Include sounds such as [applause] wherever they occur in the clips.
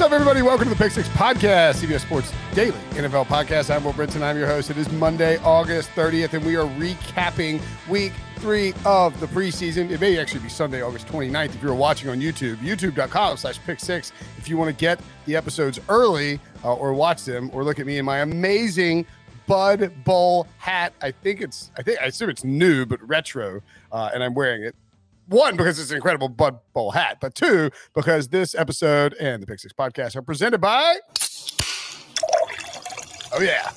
What's up, everybody? Welcome to the Pick Six Podcast, CBS Sports Daily NFL Podcast. I'm Will Brinson. I'm your host. It is Monday, August 30th, and we are recapping week three of the preseason. It may actually be Sunday, August 29th if you're watching on YouTube, youtube.com slash pick six. If you want to get the episodes early uh, or watch them or look at me in my amazing Bud Bowl hat. I think it's, I think, I assume it's new, but retro, uh, and I'm wearing it one because it's an incredible Bud Bowl hat, but two because this episode and the Pick Six podcast are presented by. Oh yeah,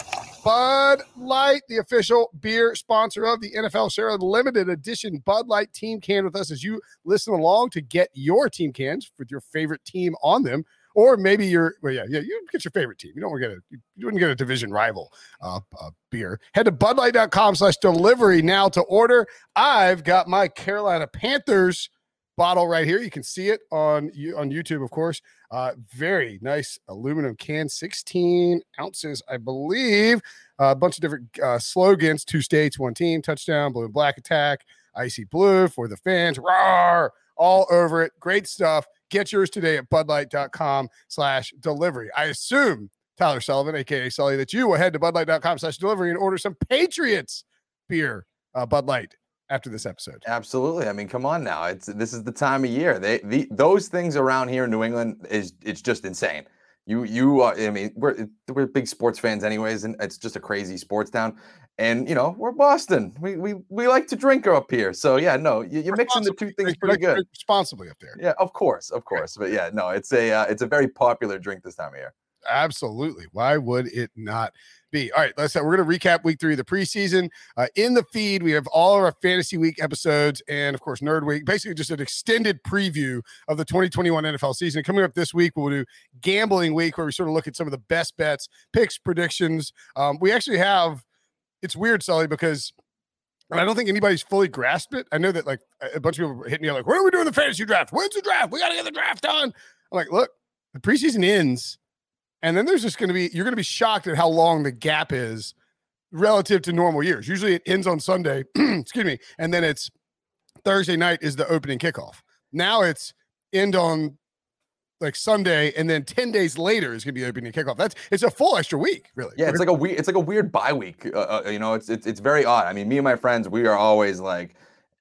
Bud Light, the official beer sponsor of the NFL. Share a limited edition Bud Light team can with us as you listen along to get your team cans with your favorite team on them or maybe you're well, yeah, yeah, you get your favorite team. You don't get a you wouldn't get a division rival uh, uh, beer. Head to budlight.com slash delivery now to order. I've got my Carolina Panthers bottle right here. You can see it on you on YouTube, of course. Uh, very nice aluminum can, 16 ounces, I believe. a bunch of different uh, slogans: two states, one team, touchdown, blue and black attack, icy blue for the fans, roar, all over it. Great stuff. Get yours today at budlight.com slash delivery. I assume Tyler Sullivan, aka Sully, that you will head to budlight.com slash delivery and order some Patriots beer, uh, Bud Light, after this episode. Absolutely. I mean, come on now. It's this is the time of year. They the those things around here in New England is it's just insane. You you uh, I mean, we're we're big sports fans anyways, and it's just a crazy sports town. And you know, we're Boston. We we we like to drink up here. So yeah, no, you, are mixing the two things pretty good. Responsibly up there. Yeah, of course, of course. But yeah, no, it's a uh, it's a very popular drink this time of year. Absolutely. Why would it not be? All right, let's. Say we're going to recap week three of the preseason. Uh, in the feed, we have all of our fantasy week episodes, and of course, Nerd Week. Basically, just an extended preview of the 2021 NFL season. Coming up this week, we'll do Gambling Week, where we sort of look at some of the best bets, picks, predictions. Um, we actually have it's weird, Sully, because and I don't think anybody's fully grasped it. I know that like a bunch of people hit me like, "When are we doing the fantasy draft? When's the draft? We got to get the draft done." I'm like, "Look, the preseason ends, and then there's just going to be you're going to be shocked at how long the gap is relative to normal years. Usually, it ends on Sunday, [clears throat] excuse me, and then it's Thursday night is the opening kickoff. Now it's end on like Sunday, and then ten days later is going to be opening kickoff. That's it's a full extra week, really. Yeah, it's like a week. It's like a weird bye week. Uh, uh, you know, it's, it's it's very odd. I mean, me and my friends, we are always like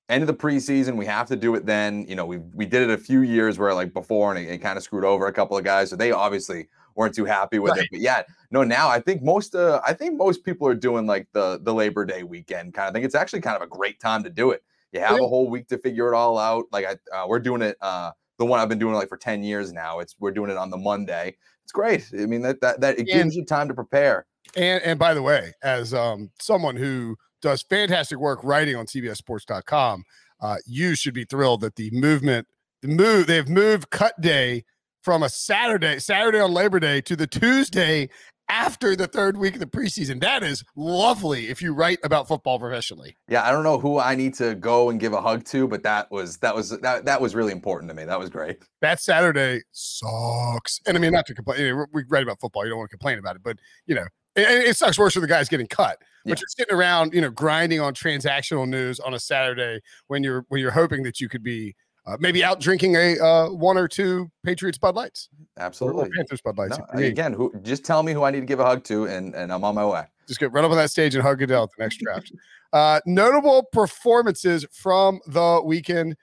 end of the preseason. We have to do it then. You know, we we did it a few years where like before, and it, it kind of screwed over a couple of guys. So they obviously weren't too happy with right. it. But yeah, no, now I think most uh I think most people are doing like the the Labor Day weekend kind of thing. It's actually kind of a great time to do it. You have yeah. a whole week to figure it all out. Like I, uh, we're doing it. uh the one I've been doing like for 10 years now. It's we're doing it on the Monday. It's great. I mean that that that it and, gives you time to prepare. And and by the way, as um someone who does fantastic work writing on CBSSports.com, uh, you should be thrilled that the movement, the move, they've moved cut day from a Saturday, Saturday on Labor Day to the Tuesday after the third week of the preseason. That is lovely if you write about football professionally. Yeah, I don't know who I need to go and give a hug to, but that was that was that that was really important to me. That was great. That Saturday sucks. And I mean, not to complain. We write about football. You don't want to complain about it, but you know, it, it sucks worse for the guys getting cut. But yeah. you're sitting around, you know, grinding on transactional news on a Saturday when you're when you're hoping that you could be uh, maybe out drinking a uh, one or two Patriots Bud Lights. Absolutely, Panthers Bud Lights. No, again, who just tell me who I need to give a hug to, and and I'm on my way. Just get right up on that stage and hug Goodell at the next draft. [laughs] uh, notable performances from the weekend.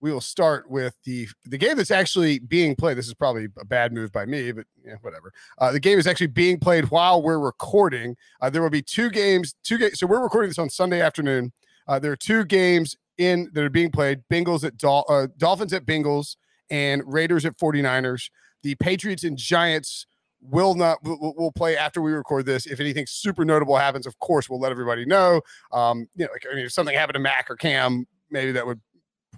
We will start with the the game that's actually being played. This is probably a bad move by me, but yeah, whatever. Uh, the game is actually being played while we're recording. Uh, there will be two games. Two games. So we're recording this on Sunday afternoon. Uh, there are two games in that are being played Bengals at Dol- uh, Dolphins at Bengals and Raiders at 49ers. The Patriots and Giants will not will, will play after we record this. If anything super notable happens, of course, we'll let everybody know. Um, you know, like, I mean, if something happened to Mac or Cam, maybe that would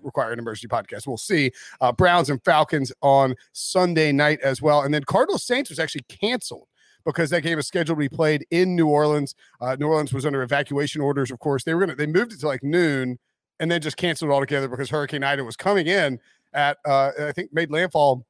require an emergency podcast. We'll see. Uh, Browns and Falcons on Sunday night as well, and then Cardinals Saints was actually canceled because that game is scheduled to be played in New Orleans. Uh, New Orleans was under evacuation orders, of course. They were gonna they moved it to like noon and then just canceled altogether because Hurricane Ida was coming in at uh, I think made landfall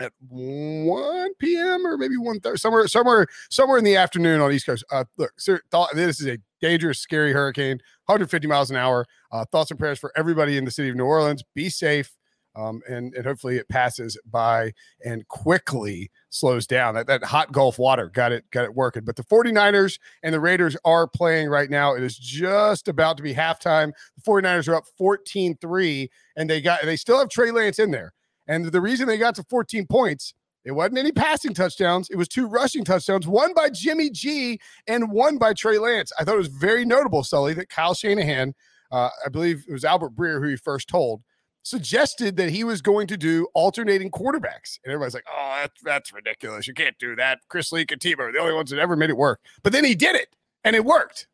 at 1 p.m. or maybe 1 30, somewhere somewhere somewhere in the afternoon on East Coast. Uh, look, sir, thought this is a dangerous, scary hurricane, 150 miles an hour. Uh, thoughts and prayers for everybody in the city of New Orleans. Be safe. Um, and, and hopefully it passes by and quickly slows down. That, that hot Gulf water got it got it working. But the 49ers and the Raiders are playing right now. It is just about to be halftime. The 49ers are up 14-3, and they got they still have Trey Lance in there. And the reason they got to 14 points it wasn't any passing touchdowns. It was two rushing touchdowns, one by Jimmy G and one by Trey Lance. I thought it was very notable, Sully, that Kyle Shanahan, uh, I believe it was Albert Breer who he first told, suggested that he was going to do alternating quarterbacks. And everybody's like, oh, that's, that's ridiculous. You can't do that. Chris Leak and Tebow are the only ones that ever made it work. But then he did it, and it worked.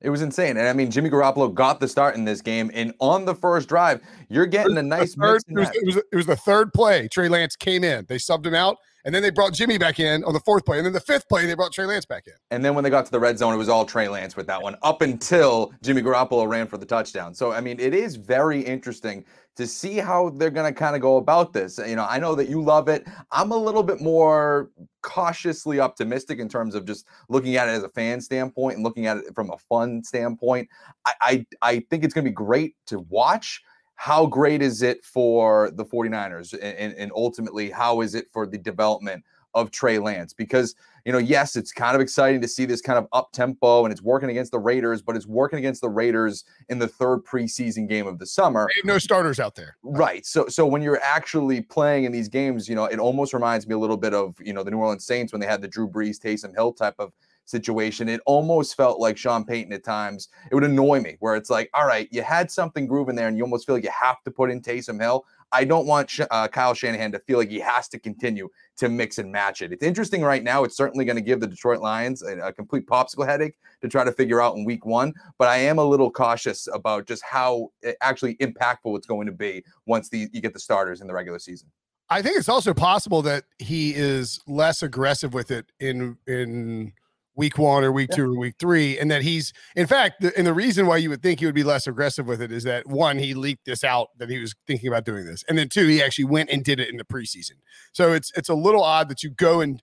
It was insane. And I mean, Jimmy Garoppolo got the start in this game. And on the first drive, you're getting a nice third, it, was, it, was, it was the third play. Trey Lance came in. They subbed him out. And then they brought Jimmy back in on the fourth play. And then the fifth play, they brought Trey Lance back in. And then when they got to the red zone, it was all Trey Lance with that one up until Jimmy Garoppolo ran for the touchdown. So, I mean, it is very interesting to see how they're going to kind of go about this. You know, I know that you love it. I'm a little bit more cautiously optimistic in terms of just looking at it as a fan standpoint and looking at it from a fun standpoint. I, I, I think it's going to be great to watch how great is it for the 49ers and, and, ultimately how is it for the development of Trey Lance? Because, you know, yes, it's kind of exciting to see this kind of up tempo and it's working against the Raiders, but it's working against the Raiders in the third preseason game of the summer. no starters out there. Right. So so when you're actually playing in these games, you know, it almost reminds me a little bit of, you know, the New Orleans Saints when they had the Drew Brees, Taysom Hill type of situation. It almost felt like Sean Payton at times. It would annoy me where it's like, all right, you had something grooving there and you almost feel like you have to put in Taysom Hill. I don't want uh, Kyle Shanahan to feel like he has to continue to mix and match it. It's interesting right now. It's certainly going to give the Detroit Lions a, a, complete popsicle headache to try to figure out in week one. But I am a little cautious about just how eh, actually impactful it's going to be once the, you get the starters in the regular season. I think it's also possible that he is less aggressive with it in in week one or week two or week three, and that he's in fact, the, and the reason why you would think he would be less aggressive with it is that one, he leaked this out that he was thinking about doing this, and then two, he actually went and did it in the preseason. So it's it's a little odd that you go and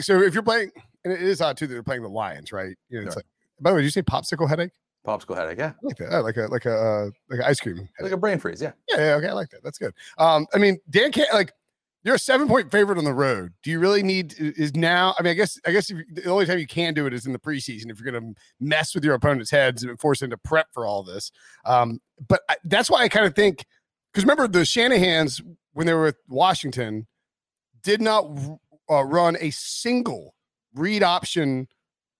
so if you're playing, and it is odd too that they're playing the Lions, right? You know, it's like. By the way, did you say popsicle headache? Popsicle headache, yeah. I like that. like a like a uh, like an ice cream, headache. like a brain freeze, yeah. Yeah, yeah, okay, I like that. That's good. Um, I mean, Dan can't like you're a seven point favorite on the road. Do you really need is now? I mean, I guess I guess you, the only time you can do it is in the preseason if you're going to mess with your opponent's heads and force them to prep for all this. Um, but I, that's why I kind of think because remember the Shanahan's when they were with Washington did not uh, run a single read option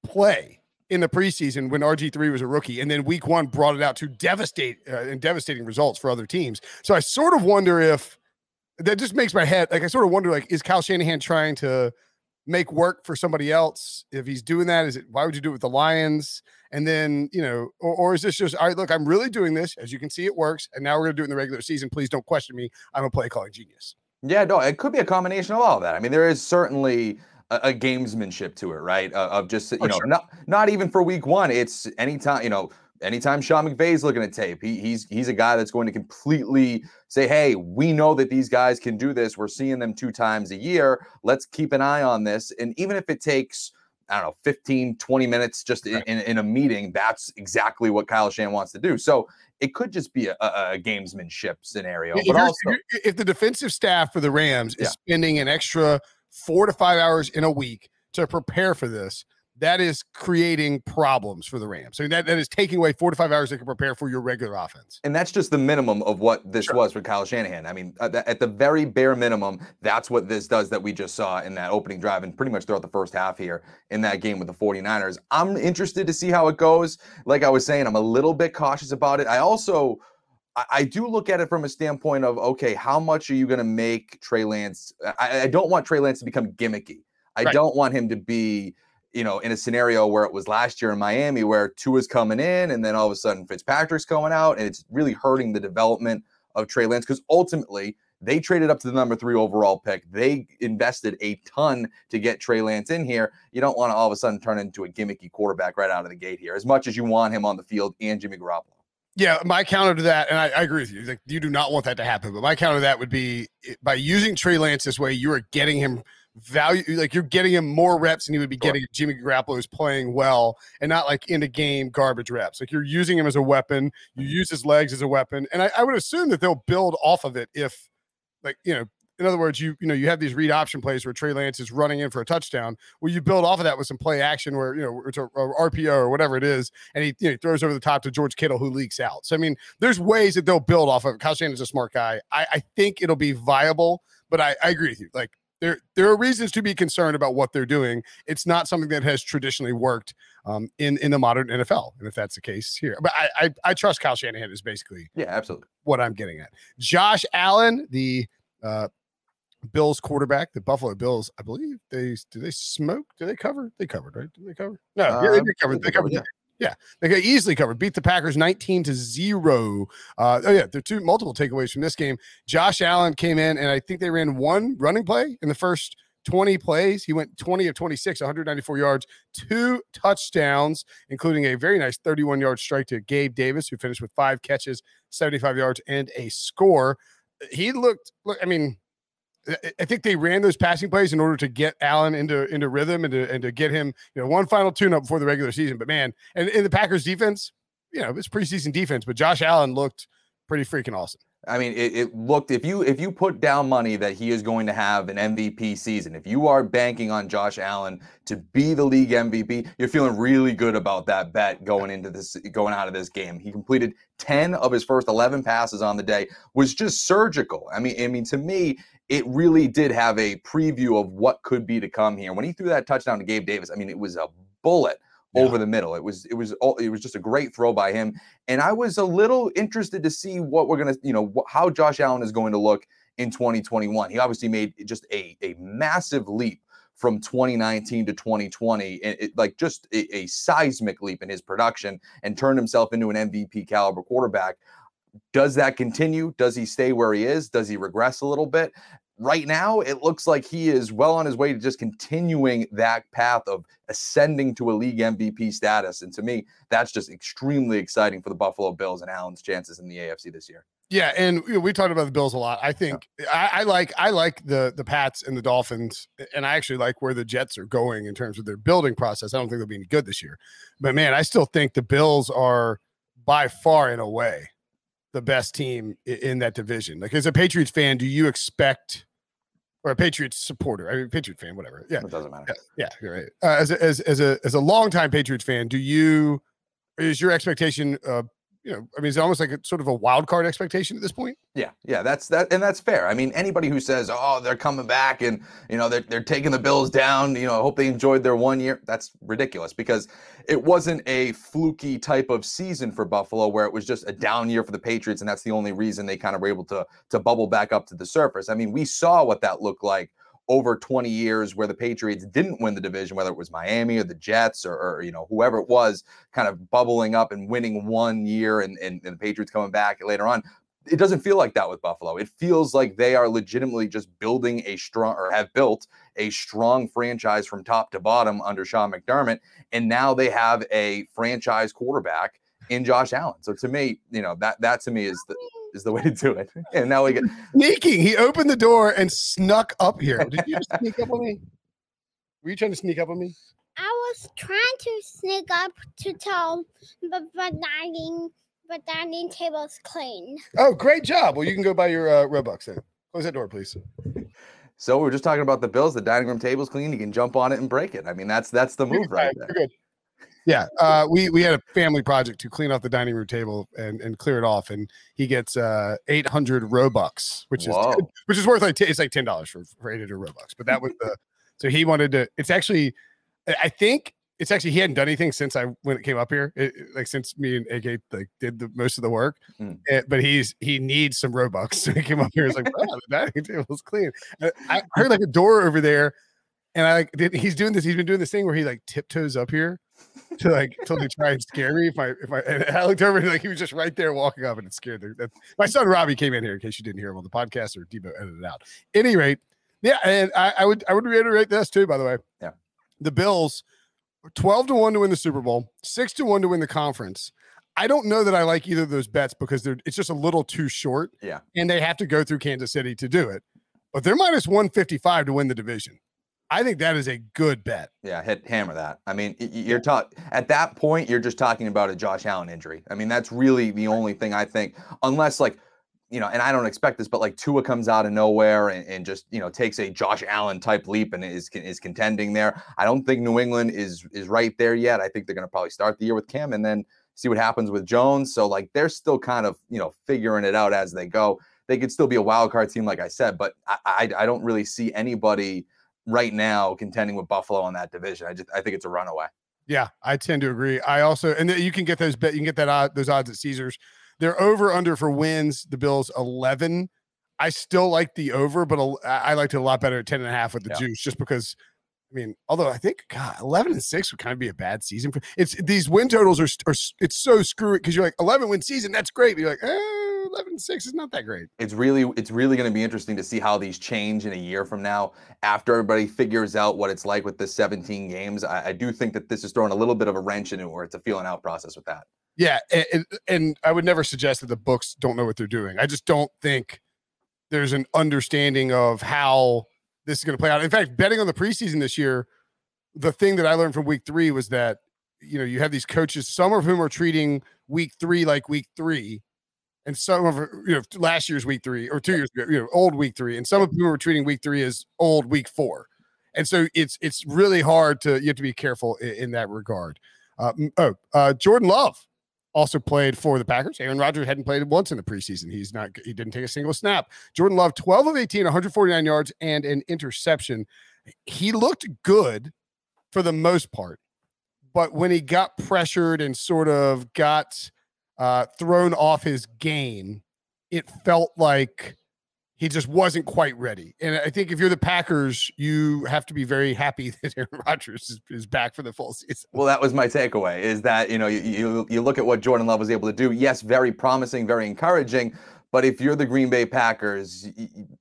play in the preseason when RG3 was a rookie, and then week one brought it out to devastate uh, and devastating results for other teams. So I sort of wonder if that just makes my head like I sort of wonder like is Kyle Shanahan trying to make work for somebody else? If he's doing that, is it why would you do it with the Lions? And then you know, or, or is this just all right? Look, I'm really doing this. As you can see, it works, and now we're gonna do it in the regular season. Please don't question me. I'm a play calling genius. Yeah, no, it could be a combination of all of that. I mean, there is certainly a, a gamesmanship to it, right? Uh, of just you oh, know, sure. not not even for week one. It's anytime you know anytime Sean McVay's looking at tape, he, he's he's a guy that's going to completely say, "Hey, we know that these guys can do this. We're seeing them two times a year. Let's keep an eye on this." And even if it takes I don't know, 15, 20 minutes just in, in, in, a meeting. That's exactly what Kyle Shan wants to do. So it could just be a, a, a gamesmanship scenario. If but also, if the defensive staff for the Rams is yeah. spending an extra four to five hours in a week to prepare for this, that is creating problems for the Rams. So that, that is taking away four to five hours they can prepare for your regular offense. And that's just the minimum of what this sure. was for Kyle Shanahan. I mean, uh, at the very bare minimum, that's what this does that we just saw in that opening drive and pretty much throughout the first half here in that game with the 49ers. I'm interested to see how it goes. Like I was saying, I'm a little bit cautious about it. I also I, do look at it from a standpoint of okay, how much are you going to make Trey Lance? I, I, don't want Trey Lance to become gimmicky. I right. don't want him to be you know, in a scenario where it was last year in Miami, where Tua's coming in and then all of a sudden Fitzpatrick's going out, and it's really hurting the development of Trey Lance because ultimately they traded up to the number three overall pick. They invested a ton to get Trey Lance in here. You don't want to all of a sudden turn into a gimmicky quarterback right out of the gate here, as much as you want him on the field and Jimmy Garoppolo. Yeah, my counter to that, and I, I agree with you. Like, you do not want that to happen. But my counter to that would be eh, by using Trey Lance this way, you are getting him value like you're getting him more reps than he would be getting Jimmy Garoppolo who's playing well and not like in a game garbage reps. Like you're using him as a weapon. You mm-hmm. use his legs as a weapon, and I, I would assume that they'll build off of it if like you know in other words, you you know you have these read option plays where Trey Lance is running in for a touchdown, where you build off of that with some play action, where you know it's a, a RPO or whatever it is, and he, you know, throws over the top to George Kittle who leaks out. So I mean, there's ways that they'll build off of. It. Kyle Shanahan's a smart guy. I, I think it'll be viable, but I, I agree with you. Like there there are reasons to be concerned about what they're doing. It's not something that has traditionally worked um, in in the modern NFL, and if that's the case here, but I I, I trust Kyle Shanahan is basically yeah, absolutely what I'm getting at. Josh Allen, the uh, Bills quarterback, the Buffalo Bills, I believe they do they smoke? Do they cover? They covered, right? Did they cover? No, um, yeah, they um, did cover. They covered. Yeah. Yeah, they got easily covered. Beat the Packers 19 to 0. Uh, oh, yeah, there are two multiple takeaways from this game. Josh Allen came in, and I think they ran one running play in the first 20 plays. He went 20 of 26, 194 yards, two touchdowns, including a very nice 31 yard strike to Gabe Davis, who finished with five catches, 75 yards, and a score. He looked, look, I mean, I think they ran those passing plays in order to get Allen into into rhythm and to and to get him, you know, one final tune up before the regular season. But man, and in the Packers defense, you know, it's preseason defense, but Josh Allen looked pretty freaking awesome. I mean, it, it, looked if you if you put down money that he is going to have an MVP season, if you are banking on Josh Allen to be the league MVP, you're feeling really good about that bet going into this going out of this game. He completed 10 of his first 11 passes on the day, was just surgical. I mean, I mean to me, it really did have a preview of what could be to come here. When he threw that touchdown to Gabe Davis, I mean, it was a bullet yeah. over the middle. It was it was it was just a great throw by him, and I was a little interested to see what we're gonna you know how Josh Allen is going to look in 2021. He obviously made just a a massive leap from 2019 to 2020, and it, like just a, a seismic leap in his production, and turned himself into an MVP caliber quarterback. Does that continue? Does he stay where he is? Does he regress a little bit? Right now, it looks like he is well on his way to just continuing that path of ascending to a league MVP status. And to me, that's just extremely exciting for the Buffalo Bills and Allen's chances in the AFC this year. Yeah, and we talked about the Bills a lot. I think yeah. I, I, like I like the the Pats and the Dolphins, and I actually like where the Jets are going in terms of their building process. I don't think they'll be any good this year, but man, I still think the Bills are by far in a way the best team in that division. Like as a Patriots fan, do you expect or a Patriots supporter. I mean, Patriot fan, whatever. Yeah, it doesn't matter. Yeah, yeah you're right. Uh, as a, as as a as a longtime Patriots fan, do you is your expectation uh, you know, I mean, it's almost like a sort of a wild card expectation at this point. Yeah, yeah, that's that, and that's fair. I mean, anybody who says, "Oh, they're coming back," and you know, they're they're taking the Bills down. You know, I hope they enjoyed their one year. That's ridiculous because it wasn't a fluky type of season for Buffalo where it was just a down year for the Patriots, and that's the only reason they kind of were able to to bubble back up to the surface. I mean, we saw what that looked like over 20 years where the Patriots didn't win the division, whether it was Miami or the Jets or, or you know whoever it was, kind of bubbling up and winning one year, and, and, and the Patriots coming back later on. It doesn't feel like that with Buffalo. It feels like they are legitimately just building a strong or have built a strong franchise from top to bottom under Sean McDermott. And now they have a franchise quarterback in Josh Allen. So to me, you know, that that to me is the is the way to do it. [laughs] And now we get [laughs] sneaking. He opened the door and snuck up here. Did you sneak up on me? Were you trying to sneak up on me? I was trying to sneak up to tell, but but dining, but dining table's clean. Oh, great job! Well, you can go buy your uh, Robux then. Close that door, please. So we are just talking about the Bills. The dining room table's clean. You can jump on it and break it. I mean, that's that's the move right there. You're Good. Yeah, uh, we we had a family project to clean off the dining room table and, and clear it off, and he gets uh, eight hundred robux, which is [laughs] which is worth like t- it's like ten dollars for for eight hundred robux. But that was the [laughs] so he wanted to. It's actually, I think it's actually he hadn't done anything since I when it came up here, it, like since me and AK like did the most of the work. Mm. It, but he's he needs some robux, [laughs] so he came up here. It's like wow, the dining table's clean. I heard like a door over there, and I like he's doing this. He's been doing this thing where he like tiptoes up here to like totally try and scare me if I if I and I looked over and like he was just right there walking up and it scared me. My son Robbie came in here in case you didn't hear him on the podcast or Debo edited it out. Any rate, yeah, and I, I would I would reiterate this too. By the way, yeah, the Bills, twelve to one to win the Super Bowl, six to one to win the conference. I don't know that I like either of those bets because they're it's just a little too short. Yeah, and they have to go through Kansas City to do it. But they're minus one fifty five to win the division. I think that is a good bet. Yeah, hit hammer that. I mean, you're talking at that point, you're just talking about a Josh Allen injury. I mean, that's really the only thing I think, unless like you know, and I don't expect this, but like Tua comes out of nowhere and, and just you know takes a Josh Allen type leap and is is contending there. I don't think New England is is right there yet. I think they're going to probably start the year with Cam and then see what happens with Jones. So like they're still kind of you know figuring it out as they go. They could still be a wild card team, like I said, but I I, I don't really see anybody right now contending with Buffalo on that division. I just I think it's a runaway. Yeah, I tend to agree. I also and you can get those bet you can get that odd, those odds at Caesars. They're over under for wins. The Bills 11. I still like the over, but I liked it a lot better at 10 and a half with the yeah. juice just because I mean, although I think God, 11 and 6 would kind of be a bad season for it's these win totals are, are it's so screwy because you're like 11 win season, that's great. But you're like, eh, 11 and 6 is not that great. It's really it's really going to be interesting to see how these change in a year from now after everybody figures out what it's like with the 17 games. I, I do think that this is throwing a little bit of a wrench in it where it's a feeling out process with that. Yeah, and, and I would never suggest that the books don't know what they're doing. I just don't think there's an understanding of how this is going to play out. In fact, betting on the preseason this year, the thing that I learned from week three was that you know you have these coaches, some of whom are treating week three like week three, and some of you know last year's week three or two years ago, you know, old week three, and some of people are treating week three as old week four. And so it's it's really hard to you have to be careful in, in that regard. Uh, oh, uh, Jordan Love also played for the Packers. Aaron Rodgers hadn't played once in the preseason. He's not, he didn't take a single snap. Jordan Love, 12 of 18, 149 yards and an interception. He looked good for the most part. But when he got pressured and sort of got uh, thrown off his game, it felt like he just wasn't quite ready. And I think if you're the Packers, you have to be very happy [laughs] that Aaron Rodgers is, is back for the full season. Well, that was my takeaway is that, you know, you, you, you look at what Jordan Love was able to do. Yes, very promising, very encouraging. But if you're the Green Bay Packers,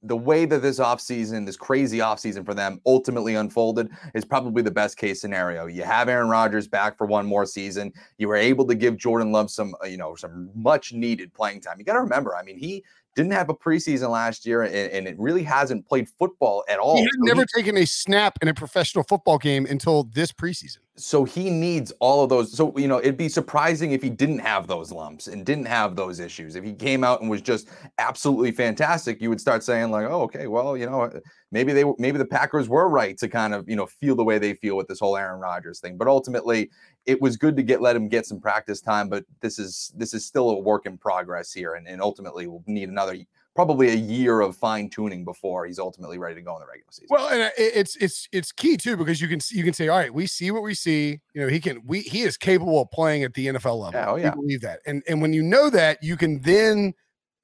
the way that this offseason, this crazy offseason for them ultimately unfolded is probably the best case scenario. You have Aaron Rodgers back for one more season. You were able to give Jordan Love some, uh, you know, some much needed playing time. You got to remember, I mean, he didn't have a preseason last year, and, and it really hasn't played football at all. He had so never he, taken a snap in a professional football game until this preseason. So he needs all of those. So you know, it'd be surprising if he didn't have those lumps and didn't have those issues. If he came out and was just absolutely fantastic, you would start saying like, "Oh, okay, well, you know, maybe they maybe the Packers were right to kind of you know feel the way they feel with this whole Aaron Rodgers thing." But ultimately, it was good to get let him get some practice time. But this is this is still a work in progress here, and, and ultimately we'll need another probably a year of fine tuning before he's ultimately ready to go in the regular season. Well, and uh, it's it's it's key too because you can you can say, all right, we see what we see. You know, he can we he is capable of playing at the NFL level. Yeah, oh yeah, we believe that. And and when you know that, you can then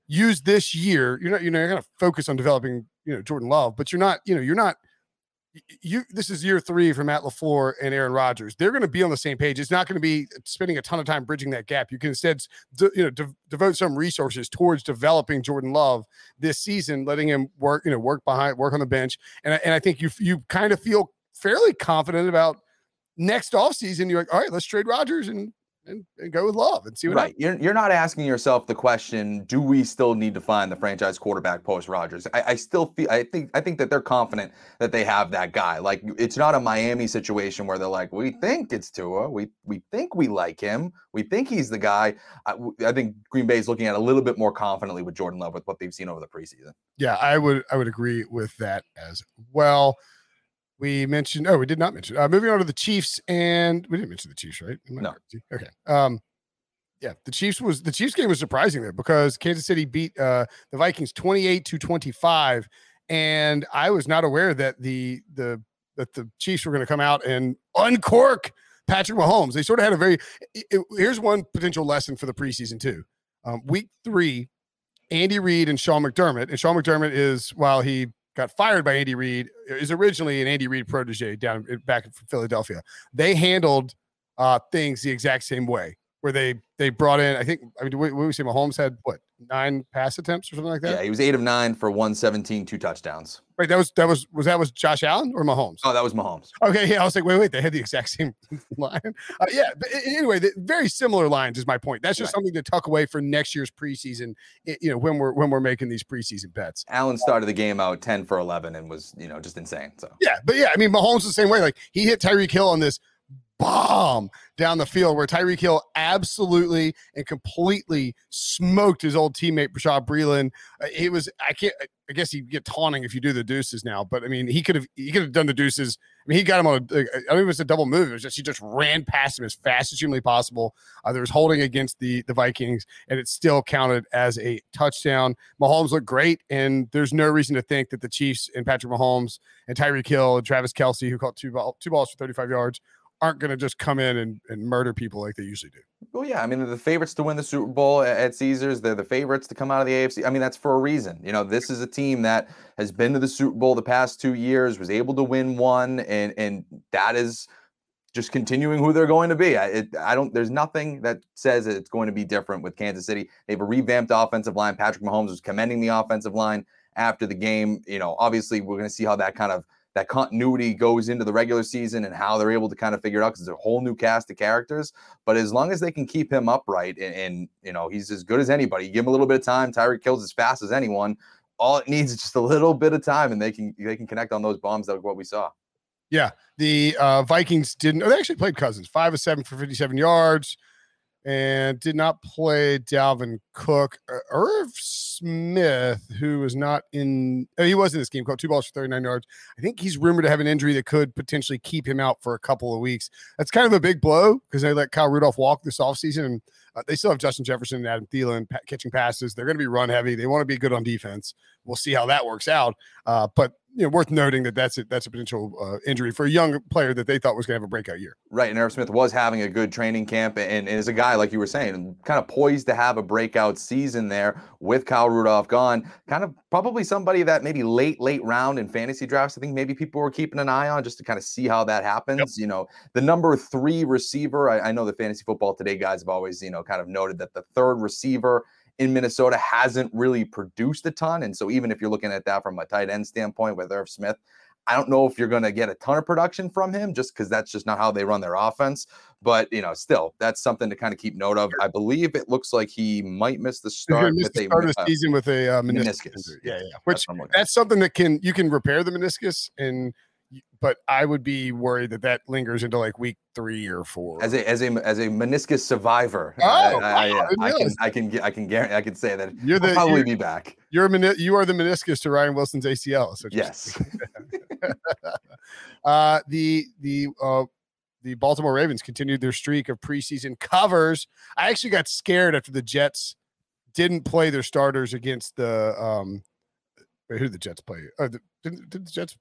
use this year. You're not you know you're going to focus on developing you know Jordan Love, but you're not you know you're not you this is year three for Matt LaFleur and Aaron Rodgers. They're going to be on the same page. It's not going to be spending a ton of time bridging that gap. You can instead, de, you know, de, devote some resources towards developing Jordan Love this season, letting him work, you know, work behind, work on the bench, and and I think you you kind of feel fairly confident about next offseason. You're like, all right, let's trade Rodgers and and, and go with love and see what right. You're, you're not asking yourself the question, do we still need to find the franchise quarterback post Rodgers? I, I still feel I think I think that they're confident that they have that guy. Like it's not a Miami situation where they're like, we think it's Tua, we we think we like him, we think he's the guy. I, I think Green Bay is looking at a little bit more confidently with Jordan Love with what they've seen over the preseason. Yeah, I would I would agree with that as well. We mentioned, oh, we did not mention. Uh, moving on to the Chiefs, and we didn't mention the Chiefs, right? No. Okay. Um, yeah, the Chiefs was the Chiefs game was surprising there because Kansas City beat uh, the Vikings 28 to 25. And I was not aware that the the that the Chiefs were going to come out and uncork Patrick Mahomes. They sort of had a very it, here's one potential lesson for the preseason too. Um, week three, Andy Reid and Sean McDermott, and Sean McDermott is while he got fired by Andy Reid, is originally an Andy Reid protege down back in Philadelphia. They handled uh, things the exact same way, where they they brought in. I think I mean, what we say Mahomes had what nine pass attempts or something like that. Yeah, he was eight of nine for 117, two touchdowns. Right, that was that was was that was Josh Allen or Mahomes? Oh, that was Mahomes. Okay, yeah, I was like, wait, wait, they had the exact same [laughs] line. Uh, yeah, but anyway, the, very similar lines is my point. That's just right. something to tuck away for next year's preseason. You know, when we're when we're making these preseason bets. Allen started the game out ten for eleven and was you know just insane. So yeah, but yeah, I mean, Mahomes the same way. Like he hit Tyreek Hill on this bomb down the field where Tyreek Hill absolutely and completely smoked his old teammate Bashaud Breeland. Uh, it was I can't I guess you get taunting if you do the deuces now, but I mean he could have he could have done the deuces. I mean he got him on a I mean it was a double move. It was just he just ran past him as fast as humanly possible. Uh, there was holding against the the Vikings and it still counted as a touchdown. Mahomes looked great and there's no reason to think that the Chiefs and Patrick Mahomes and Tyreek Hill and Travis Kelce who caught two ball, two balls for 35 yards aren't going to just come in and, and murder people like they usually do. Well, yeah. I mean, they're the favorites to win the Super Bowl at Caesars. They're the favorites to come out of the AFC. I mean, that's for a reason. You know, this is a team that has been to the Super Bowl the past two years, was able to win one, and and that is just continuing who they're going to be. I, it, I don't. There's nothing that says it's going to be different with Kansas City. They have a revamped offensive line. Patrick Mahomes was commending the offensive line after the game. You know, obviously, we're going to see how that kind of that continuity goes into the regular season and how they're able to kind of figure it out because it's a whole new cast of characters. But as long as they can keep him upright and, and you know he's as good as anybody, give him a little bit of time. Tyreek Hill's as fast as anyone. All it needs is just a little bit of time, and they can they can connect on those bombs. That what we saw. Yeah, the uh, Vikings didn't. They actually played Cousins, five of seven for fifty-seven yards and did not play Dalvin Cook. Uh, Irv Smith, who was not in, oh, he was in this game, caught two balls for 39 yards. I think he's rumored to have an injury that could potentially keep him out for a couple of weeks. That's kind of a big blow because they let Kyle Rudolph walk this offseason. And uh, they still have Justin Jefferson and Adam Thielen catching passes. They're going to be run heavy. They want to be good on defense. We'll see how that works out. Uh, but you know, worth noting that that's a, that's a potential uh, injury for a young player that they thought was going to have a breakout year. Right, and Irv Smith was having a good training camp, and, and is a guy like you were saying, kind of poised to have a breakout season there with Kyle Rudolph gone. Kind of probably somebody that maybe late late round in fantasy drafts. I think maybe people were keeping an eye on just to kind of see how that happens. Yep. You know, the number three receiver. I, I know the fantasy football today guys have always you know kind of noted that the third receiver in Minnesota hasn't really produced a ton. And so even if you're looking at that from a tight end standpoint with Irv Smith, I don't know if you're going to get a ton of production from him just because that's just not how they run their offense. But you know, still, that's something to kind of keep note of. I believe it looks like he might miss the start, miss the start of the uh, season with a uh, meniscus. meniscus. Yeah, yeah. Which that's, that's something that can you can repair the meniscus and but I would be worried that that lingers into like week three or four. As a as a as a meniscus survivor, oh, I, wow, I, I, I can I can I can guarantee I can say that you're the, probably be back. You're a meni- you are the meniscus to Ryan Wilson's ACL. So yes. [laughs] uh, the the uh, the Baltimore Ravens continued their streak of preseason covers. I actually got scared after the Jets didn't play their starters against the um. Wait, who did the Jets play? Uh, the, did, did the Jets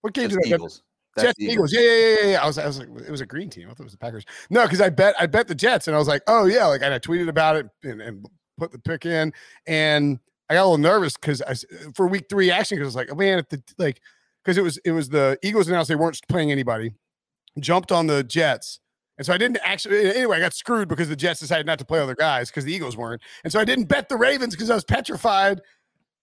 what game did Eagles. That's Jets Eagles. Eagles. Yeah, yeah, yeah, yeah. I was, I was like, it was a green team. I thought it was the Packers. No, because I bet, I bet the Jets, and I was like, oh yeah, like, and I tweeted about it and, and put the pick in, and I got a little nervous because I for week three action because I was like, oh man, if the like, because it was it was the Eagles announced they weren't playing anybody, jumped on the Jets. And so I didn't actually, anyway, I got screwed because the Jets decided not to play other guys because the Eagles weren't. And so I didn't bet the Ravens because I was petrified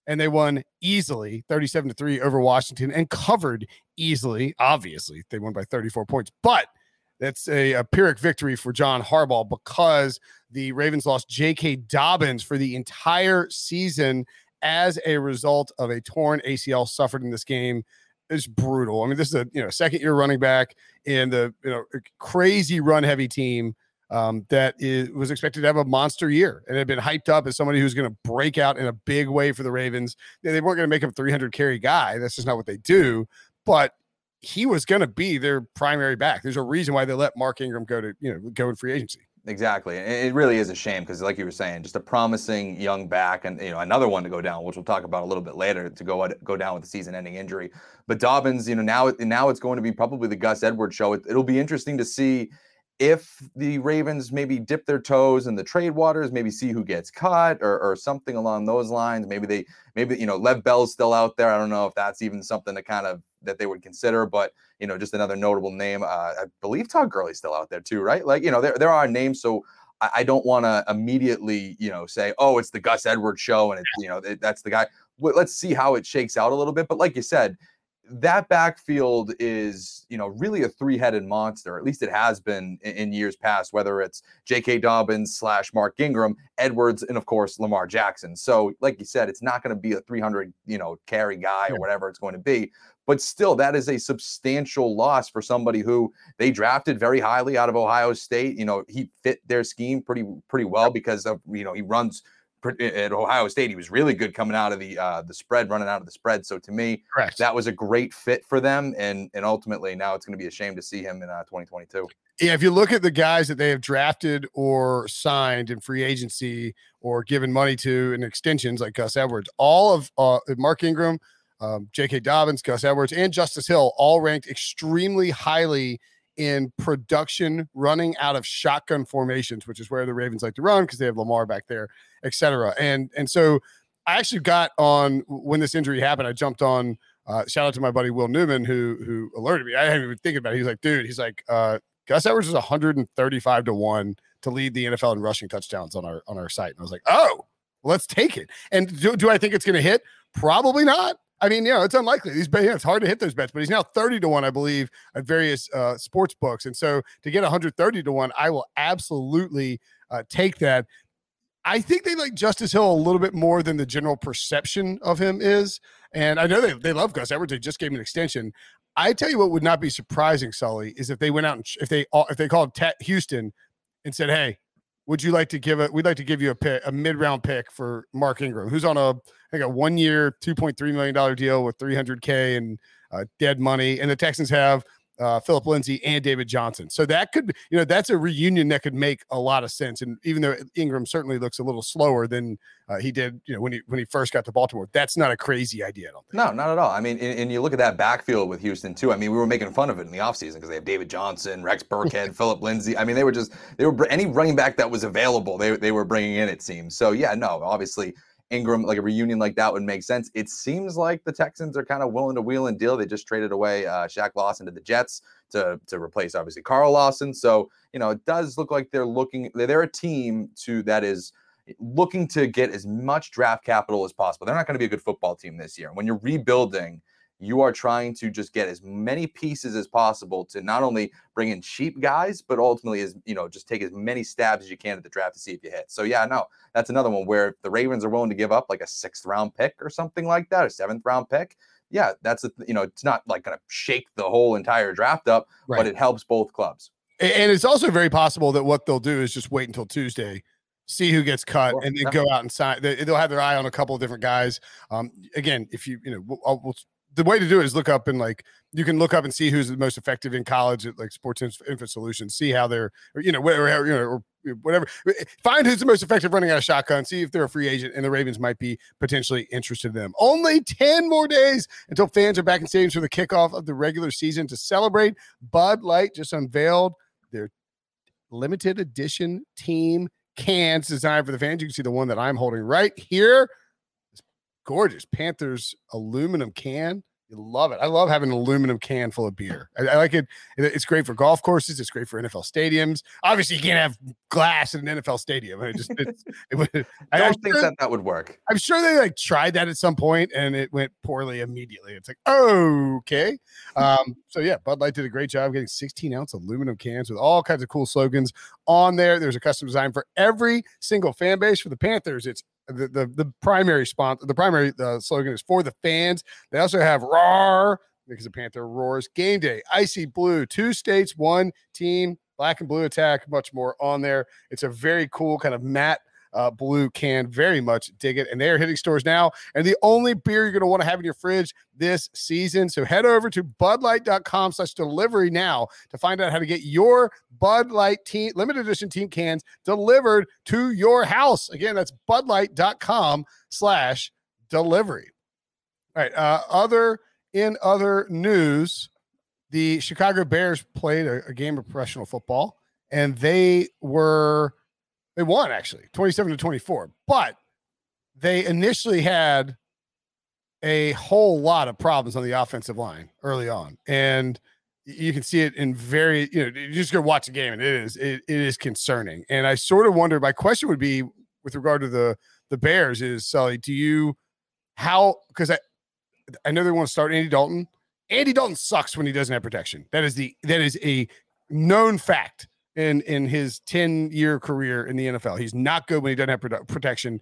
and they won easily 37 to 3 over Washington and covered easily. Obviously, they won by 34 points, but that's a, a Pyrrhic victory for John Harbaugh because the Ravens lost J.K. Dobbins for the entire season as a result of a torn ACL suffered in this game. It's brutal. I mean, this is a you know second year running back in the you know crazy run heavy team um, that is, was expected to have a monster year and had been hyped up as somebody who's going to break out in a big way for the Ravens. They, they weren't going to make him a 300 carry guy. That's just not what they do. But he was going to be their primary back. There's a reason why they let Mark Ingram go to you know go in free agency. Exactly. It really is a shame because, like you were saying, just a promising young back, and you know another one to go down, which we'll talk about a little bit later, to go go down with a season-ending injury. But Dobbins, you know, now now it's going to be probably the Gus Edwards show. It, it'll be interesting to see if the Ravens maybe dip their toes in the trade waters, maybe see who gets cut or, or something along those lines. Maybe they, maybe, you know, Lev Bell's still out there. I don't know if that's even something to kind of that they would consider, but, you know, just another notable name. Uh, I believe Todd Gurley's still out there too, right? Like, you know, there, there are names. So I, I don't want to immediately, you know, say, oh, it's the Gus Edwards show and it's, you know, that's the guy. Let's see how it shakes out a little bit. But like you said, that backfield is, you know, really a three-headed monster. At least it has been in, in years past. Whether it's J.K. Dobbins slash Mark Ingram, Edwards, and of course Lamar Jackson. So, like you said, it's not going to be a 300, you know, carry guy or whatever it's going to be. but still, that is a substantial loss for somebody who they drafted very highly out of Ohio State. You know, he fit their scheme pretty pretty well because of you know he runs at Ohio State. He was really good coming out of the uh, the spread, running out of the spread. So to me, Correct. that was a great fit for them, and and ultimately now it's going to be a shame to see him in uh, 2022. Yeah, if you look at the guys that they have drafted or signed in free agency or given money to in extensions like Gus Edwards, all of uh, Mark Ingram, um, J.K. Dobbins, Gus Edwards, and Justice Hill all ranked extremely highly in production running out of shotgun formations, which is where the Ravens like to run because they have Lamar back there, et cetera. And and so I actually got on when this injury happened. I jumped on. Uh, shout out to my buddy Will Newman who who alerted me. I hadn't even thinking about it. He's like, dude, he's like, uh, Gus Edwards is 135 to one to lead the NFL in rushing touchdowns on our on our site. And I was like, oh, let's take it. And do, do I think it's going to hit? Probably not. I mean, you know, it's unlikely. These yeah, it's hard to hit those bets, but he's now 30 to 1, I believe, at various uh, sports books. And so to get 130 to 1, I will absolutely uh, take that. I think they like Justice Hill a little bit more than the general perception of him is. And I know they, they love Gus Edwards. They just gave him an extension. I tell you what would not be surprising, Sully, is if they went out and if they if they called Houston and said, "Hey, would you like to give it? We'd like to give you a pick, a mid round pick for Mark Ingram, who's on a I think a one year, two point three million dollar deal with three hundred k and uh, dead money, and the Texans have uh, Philip Lindsay and David Johnson. So that could, you know, that's a reunion that could make a lot of sense. And even though Ingram certainly looks a little slower than uh, he did, you know, when he when he first got to Baltimore, that's not a crazy idea. I don't think. No, not at all. I mean, and, and you look at that backfield with Houston too. I mean, we were making fun of it in the offseason because they have David Johnson, Rex Burkhead, [laughs] Philip Lindsay. I mean, they were just they were any running back that was available, they they were bringing in. It seems so. Yeah, no, obviously Ingram, like a reunion like that would make sense. It seems like the Texans are kind of willing to wheel and deal. They just traded away uh, Shaq Lawson to the Jets to to replace obviously Carl Lawson. So you know it does look like they're looking. They're a team to that is looking to get as much draft capital as possible. They're not going to be a good football team this year. When you're rebuilding, you are trying to just get as many pieces as possible to not only bring in cheap guys, but ultimately as you know, just take as many stabs as you can at the draft to see if you hit. So yeah, no, that's another one where the Ravens are willing to give up like a sixth round pick or something like that, a seventh round pick. Yeah, that's a, you know, it's not like going to shake the whole entire draft up, right. but it helps both clubs. And it's also very possible that what they'll do is just wait until Tuesday see who gets cut and then go out and sign. They'll have their eye on a couple of different guys. Um, again, if you you know, we'll, we'll the way to do it is look up and like you can look up and see who's the most effective in college at like sports info solutions see how they're or, you know whatever you know or whatever. Uh, find who's the most effective running out of shotgun see if they're a free agent and the ravens might be potentially interested in them. Only 10 more days until fans are back in stadiums for the kickoff of the regular season to celebrate. Bud light just unveiled their limited edition team cans designed for the fans. You can see the one that i'm holding right here gorgeous Panthers aluminum can. You love it. I love having an aluminum can full of beer. I, I, like it. It's great for golf courses. It's great for NFL stadiums. Obviously, you can't have glass in an NFL stadium. I just it, [laughs] I don't think sure, that that would work. I'm sure they like tried that at some point and it went poorly immediately. It's like okay. Um, so yeah, Bud Light did a great job getting 16 ounce aluminum cans with all kinds of cool slogans on there. There's a custom design for every single fan base for the Panthers. It's the, the, the primary sponsor, the primary uh, slogan is for the fans. They also have RAR because the Panther roars. Game day, icy blue, two states, one team, black and blue attack, much more on there. It's a very cool kind of matte uh, blue can. Very much dig it. And they are hitting stores now. And the only beer you're going to want to have in your fridge this season. So head over to budlight.com slash delivery now to find out how to get your Bud Light team limited edition team cans delivered to your house. Again, that's budlight.com slash delivery. All right. Uh, other in other news, the Chicago Bears played a, a game of professional football and they were they won actually 27 to 24, but they initially had a whole lot of problems on the offensive line early on. And you can see it in very, you know, you just go watch the game and it is, it, it is concerning. And I sort of wonder, my question would be with regard to the, the Bears is Sully, do you, how, because I, I know they want to start Andy Dalton. Andy Dalton sucks when he doesn't have protection. That is the, that is a known fact in in his 10 year career in the NFL. He's not good when he doesn't have protection.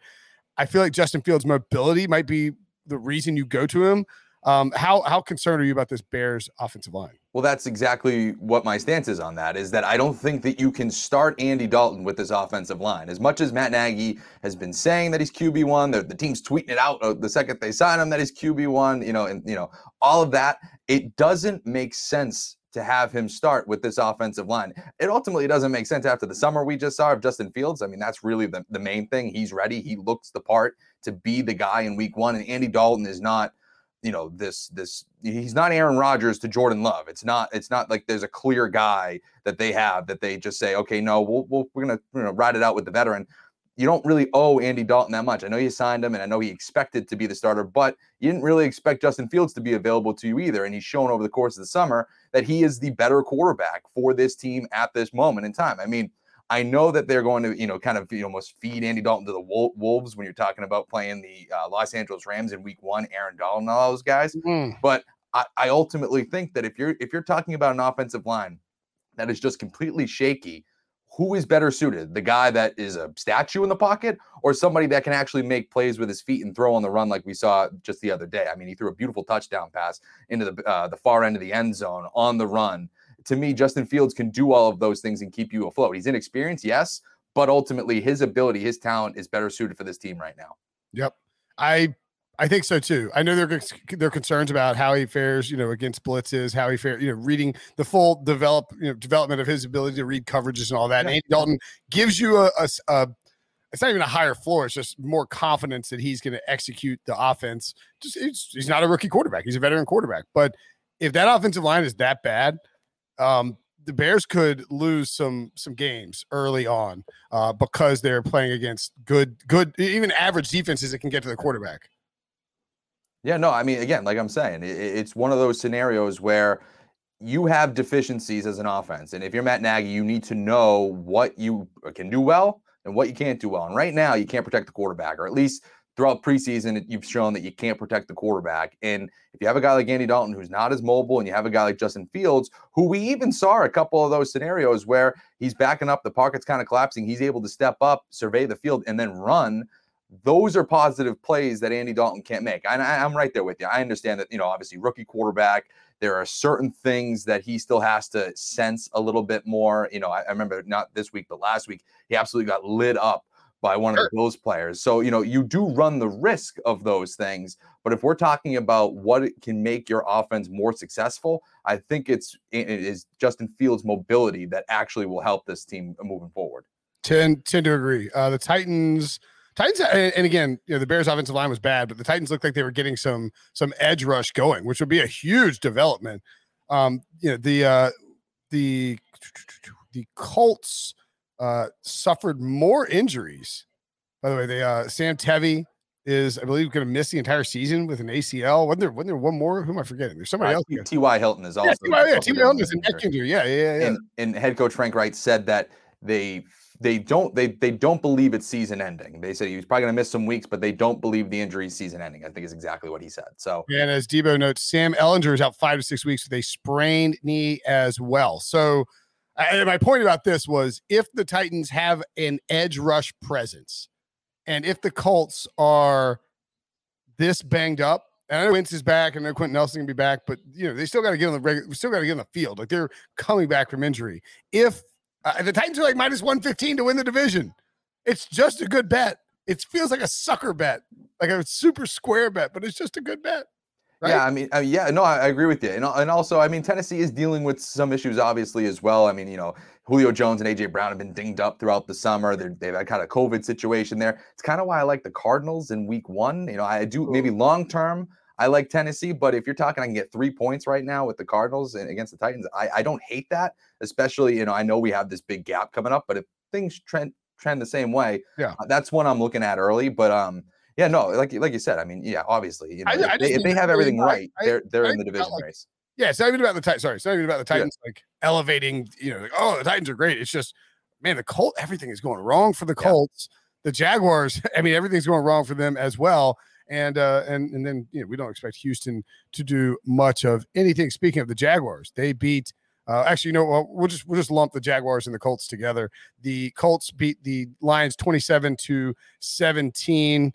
I feel like Justin Fields' mobility might be the reason you go to him. Um, how how concerned are you about this Bears offensive line? Well, that's exactly what my stance is on that. Is that I don't think that you can start Andy Dalton with this offensive line. As much as Matt Nagy has been saying that he's QB one, the, the team's tweeting it out uh, the second they sign him that he's QB one. You know, and you know all of that. It doesn't make sense to have him start with this offensive line. It ultimately doesn't make sense after the summer we just saw of Justin Fields. I mean, that's really the, the main thing. He's ready. He looks the part to be the guy in week one. And Andy Dalton is not, you know, this this he's not Aaron Rodgers to Jordan Love. It's not it's not like there's a clear guy that they have that they just say, okay, no, we'll, we'll we're gonna you know ride it out with the veteran you don't really owe Andy Dalton that much. I know you signed him and I know he expected to be the starter, but you didn't really expect Justin Fields to be available to you either. And he's shown over the course of the summer that he is the better quarterback for this team at this moment in time. I mean, I know that they're going to, you know, kind of you know, almost feed Andy Dalton to the Wolves when you're talking about playing the uh, Los Angeles Rams in Week One, Aaron Donald, all those guys. Mm. But I, I ultimately think that if you're if you're talking about an offensive line that is just completely shaky, who is better suited? The guy that is a statue in the pocket or somebody that can actually make plays with his feet and throw on the run like we saw just the other day? I mean, he threw a beautiful touchdown pass into the uh, the far end of the end zone on the run. To me, Justin Fields can do all of those things and keep you afloat. He's inexperienced, yes, but ultimately his ability, his talent is better suited for this team right now. Yep. I I think so too. I know there there concerns about how he fares, you know, against blitzes, how he fares, you know, reading the full develop, you know, development of his ability to read coverages and all that. Yeah. And Andy Dalton gives you a, a, a, it's not even a higher floor. It's just more confidence that he's going to execute the offense. Just he's not a rookie quarterback. He's a veteran quarterback. But if that offensive line is that bad, um, the Bears could lose some some games early on uh, because they're playing against good, good, even average defenses that can get to the quarterback. Yeah, no, I mean, again, like I'm saying, it, it's one of those scenarios where you have deficiencies as an offense. And if you're Matt Nagy, you need to know what you uh, can do well and what you can't do well. And right now, you can't protect the quarterback, or at least throughout preseason, you've shown that you can't protect the quarterback. And if you have a guy like Andy Dalton who's not as mobile, and you have a guy like Justin Fields, who we even saw a couple of those scenarios where he's backing up, the pocket's kind of collapsing, he's able to step up, survey the field, and then run those are positive plays that Andy Dalton can't make. I, I'm right there with you. I understand that, you know, obviously rookie quarterback, there are certain things that he still has to sense a little bit more. You know, I, I remember not this week, but last week, he absolutely got lit up by one sure. of those players. So, you know, you do run the risk of those things. But if we're talking about what can make your offense more successful, I think it's it is Justin Fields' mobility that actually will help this team moving forward. Tend tend to agree. Uh, the Titans Titans, and again, you know, the Bears' offensive line was bad, but the Titans looked like they were getting some some edge rush going, which would be a huge development. Um, you know, the uh, the the Colts uh, suffered more injuries. By the way, they uh, Sam Tevi is, I believe, going to miss the entire season with an ACL. Wasn't there? Wasn't there one more? Who am I forgetting? There's somebody uh, else. T.Y. Hilton is also. Yeah, T.Y. Hilton is an neck injury. Yeah, yeah, yeah. And, and head coach Frank Reich said that they they don't they they don't believe it's season ending. They said he's probably going to miss some weeks, but they don't believe the injury is season ending. I think is exactly what he said. So and as Debo notes, Sam Ehlinger is out five to six weeks with a sprained knee as well. So I, my point about this was if the Titans have an edge rush presence, and if the Colts are this banged up, and I know Wentz is back, and I know Quenton Nelson can be back, but you know they still got to get on the regular. We still got to get on the field. Like they're coming back from injury. If uh, the Titans are like minus 115 to win the division. It's just a good bet. It feels like a sucker bet, like a super square bet, but it's just a good bet. Right? Yeah, I mean, I mean, yeah, no, I, I, agree with you, and and also, I mean, Tennessee is dealing with some issues, obviously, as well. I mean, you know, Julio Jones and AJ Brown have been dinged up throughout the summer. they have had kind of COVID situation there. It's kind of why I like the Cardinals in Week One. You know, I do maybe long term. I like Tennessee, but if you're talking, I can get three points right now with the Cardinals and against the Titans. I, I don't hate that, especially you know I know we have this big gap coming up, but if things trend trend the same way, yeah, uh, that's one I'm looking at early. But um, yeah, no, like like you said, I mean, yeah, obviously, you know, I, if, they, if they have everything right, I, they're they're in the division like, race. Yeah, it's not even about the Titans. Sorry, it's not even about the Titans yeah. like elevating. You know, like, oh, the Titans are great. It's just man, the Colt, everything is going wrong for the Colts. Yeah. The Jaguars, [laughs] I mean, everything's going wrong for them as well and uh, and and then you know we don't expect Houston to do much of anything. Speaking of the Jaguars, they beat. Uh, actually, you know, well, just we'll just lump the Jaguars and the Colts together. The Colts beat the Lions twenty seven to seventeen.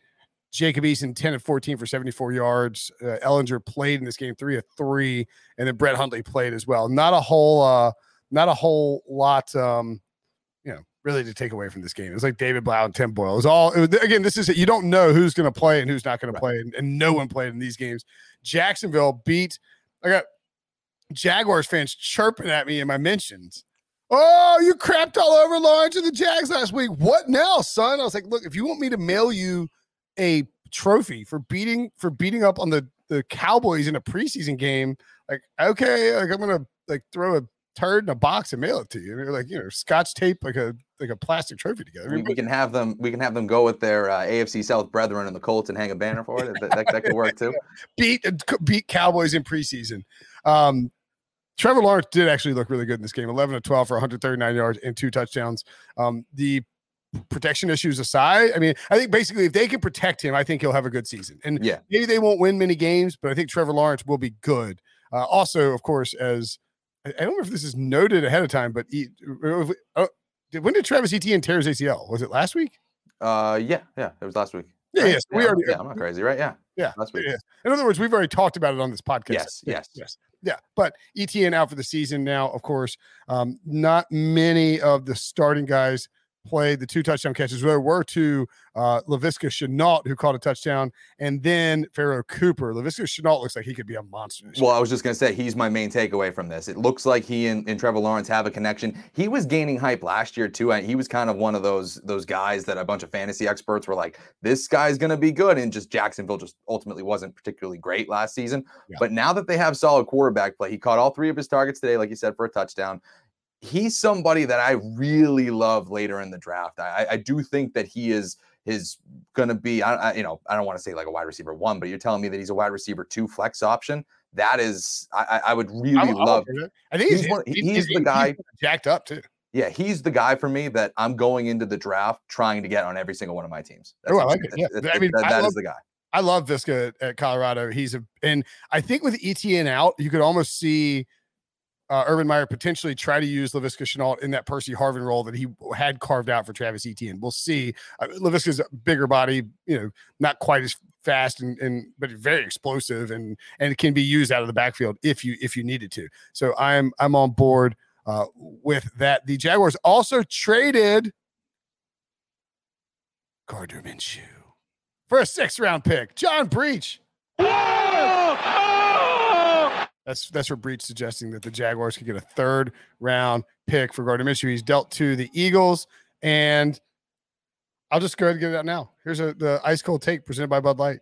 Jacob Eason, 10 and 14 for 74 yards. Uh, Ehlinger played in this game, three of three, and then Brett Hundley played as well. Not a whole, uh, not a whole lot, um, really to take away from this game. It was like David Blough and Tim Boyle. It was all it was, again. This is you don't know who's going to play and who's not going Right. to play, and, and no one played in these games. Jacksonville beat. I got Jaguars fans chirping at me in my mentions. Oh, you crapped all over Lawrence and the Jags last week. What now, son? I was like, look, if you want me to mail you a trophy for beating for beating up on the the Cowboys in a preseason game, like okay, like I'm gonna like throw a turd in a box and mail it to you. And you're like, you know, scotch tape like a like a plastic trophy together. We, we can have them. We can have them go with their uh, AFC South brethren and the Colts and hang a banner for it. That, that, that could work too. [laughs] beat beat Cowboys in preseason. Um, Trevor Lawrence did actually look really good in this game 11 to 12 for 139 yards and two touchdowns. Um, the protection issues aside, I mean, I think basically if they can protect him, I think he'll have a good season. And Yeah. maybe they won't win many games, but I think Trevor Lawrence will be good. Uh, also, of course, as I don't know if this is noted ahead of time, but he, uh, did, when did Travis Etienne tear his ACL? Was it last week? Uh, yeah, yeah. It was last week. Yeah, right? yes. we yeah, already, Yeah, I'm not crazy, right? Yeah. Yeah, Last week. yeah. In other words, we've already talked about it on this podcast. Yes, yes. yes. Yeah. But Etienne out for the season now, of course. Um, not many of the starting guys played the two touchdown catches. There were two uh Laviska Shenault who caught a touchdown, and then Pharaoh Cooper. Laviska Shenault looks like he could be a monster. Well, I was just gonna say he's my main takeaway from this. It looks like he and, and Trevor Lawrence have a connection. He was gaining hype last year too. and He was kind of one of those those guys that a bunch of fantasy experts were like, "This guy's gonna be good," and just Jacksonville just ultimately wasn't particularly great last season. Yeah. But now that they have solid quarterback play, he caught all three of his targets today, like you said, for a touchdown. He's somebody that I really love later in the draft. I, I- I do think that he is is going to be, I, I, you know, I don't want to say like a wide receiver one, but you're telling me that he's a wide receiver two flex option. That is, I, I I would really I'm love. it. I think he's he's, one- he's, he's the guy- jacked up too. Yeah, he's the guy for me that I'm going into the draft trying to get on every single one of my teams. Oh, I like it. Yeah. that- I mean, that- I that is love- the guy. I love Viska at, at Colorado. He's a, and I think with Etienne out, you could almost see uh, Urban Meyer potentially try to use Laviska Shenault in that Percy Harvin role that he had carved out for Travis Etienne. We'll see. Uh, Laviska's a bigger body, you know, not quite as fast and, and but very explosive and and it can be used out of the backfield if you if you needed to. So I'm I'm on board uh, with that. The Jaguars also traded Gardner Minshew for a sixth round pick. John Breech. That's that's for Breech suggesting that the Jaguars could get a third round pick for Gardner Minshew. He's dealt to the Eagles, and I'll just go ahead and get it out now. Here's a the ice cold take presented by Bud Light.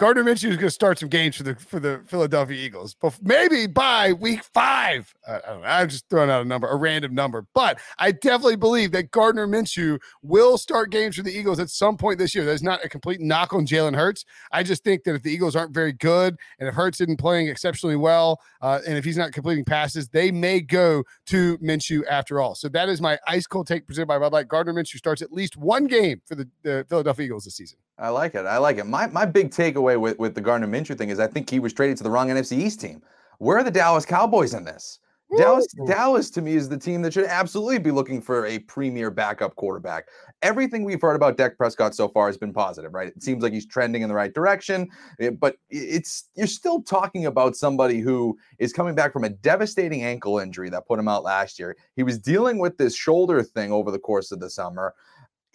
Gardner Minshew is going to start some games for the for the Philadelphia Eagles, but maybe by week five. I. I'm just throwing out a number, a random number, but I definitely believe that Gardner Minshew will start games for the Eagles at some point this year. That's not a complete knock on Jalen Hurts. I just think that if the Eagles aren't very good, and if Hurts isn't playing exceptionally well, uh, and if he's not completing passes, they may go to Minshew after all. So that is my ice cold take presented by Bud Light. Gardner Minshew starts at least one game for the, the Philadelphia Eagles this season. I like it. I like it. My my big takeaway with, with the Gardner Minshew thing is I think he was traded to the wrong NFC East team. Where are the Dallas Cowboys in this? Dallas, Dallas to me is the team that should absolutely be looking for a premier backup quarterback. Everything we've heard about Dak Prescott so far has been positive, right? It seems like he's trending in the right direction, eh, but it's you're still talking about somebody who is coming back from a devastating ankle injury that put him out last year. He was dealing with this shoulder thing over the course of the summer.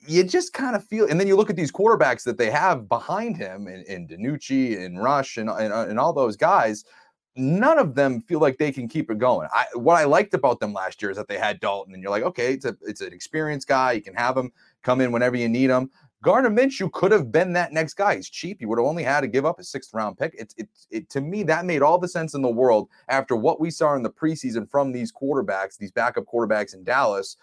You just kind of feel, and then you look at these quarterbacks that they have behind him, in, in DiNucci and Rush and, and uh, and all those guys none of them feel like they can keep it going. I what I liked about them last year is that they had Dalton, and you're like, okay, it's a it's an experienced guy. You can have him come in whenever you need him. Gardner Minshew could have been that next guy. He's cheap. You would have only had to give up a sixth round pick. It's it, it to me that made all the sense in the world after what we saw in the preseason from these quarterbacks, these backup quarterbacks in Dallas.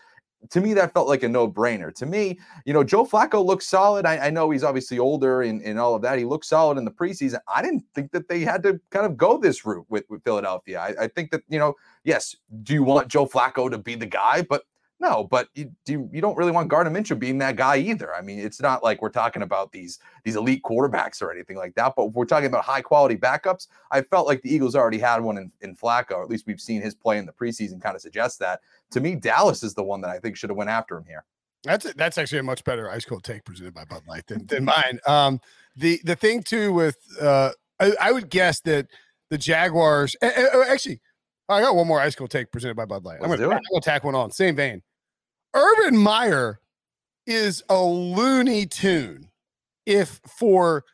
To me, that felt like a no brainer. To me, you know, Joe Flacco looks solid. I, I know he's obviously older and, and all of that. He looks solid in the preseason. I didn't think that they had to kind of go this route with, with Philadelphia. I, I think that, you know, yes, do you want Joe Flacco to be the guy? But no, but you do you don't really want Gardner Minshew being that guy either. I mean, it's not like we're talking about these these elite quarterbacks or anything like that. But if we're talking about high quality backups, I felt like the Eagles already had one in, in Flacco, or at least we've seen his play in the preseason kind of suggests that. To me, Dallas is the one that I think should have went after him here. That's a, that's actually a much better ice cold take presented by Bud Light than, than mine. Um, the the thing too with uh, I, I would guess that the Jaguars actually I got one more ice cold take presented by Bud Light. I'm gonna, do I'm it. gonna tack one on. Same vein. Urban Meyer is a loony tune if for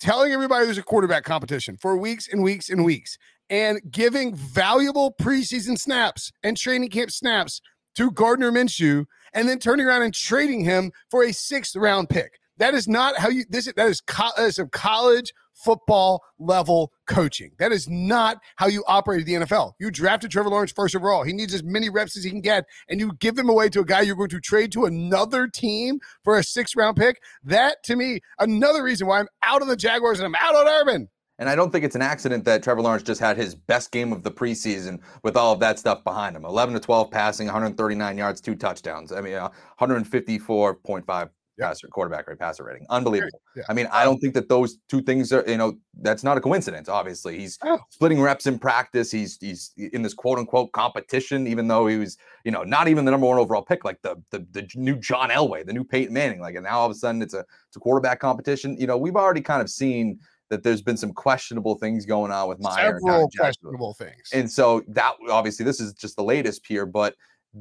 telling everybody there's a quarterback competition for weeks and weeks and weeks and giving valuable preseason snaps and training camp snaps to Gardner Minshew and then turning around and trading him for a sixth round pick. That is not how you this is that is, co- that is some college football level coaching. That is not how you operate the NFL. You drafted Trevor Lawrence first overall. He needs as many reps as he can get, and you give him away to a guy you're going to trade to another team for a sixth round pick. That to me, another reason why I'm out on the Jaguars and I'm out on Urban. And I don't think it's an accident that Trevor Lawrence just had his best game of the preseason with all of that stuff behind him. 11 to 12 passing, 139 yards, two touchdowns. I mean, uh, 154.5 Yeah. passer quarterback rate passer rating. Unbelievable. Yeah. I mean, I don't think that those two things are, you know, that's not a coincidence, obviously. He's Oh. splitting reps in practice. He's he's in this quote unquote competition, even though he was, you know, not even the number one overall pick, like the the, the new John Elway, the new Peyton Manning. Like, and now all of a sudden it's a it's a quarterback competition. You know, we've already kind of seen that there's been some questionable things going on with Meyer. Several questionable things. And so that obviously this is just the latest here, but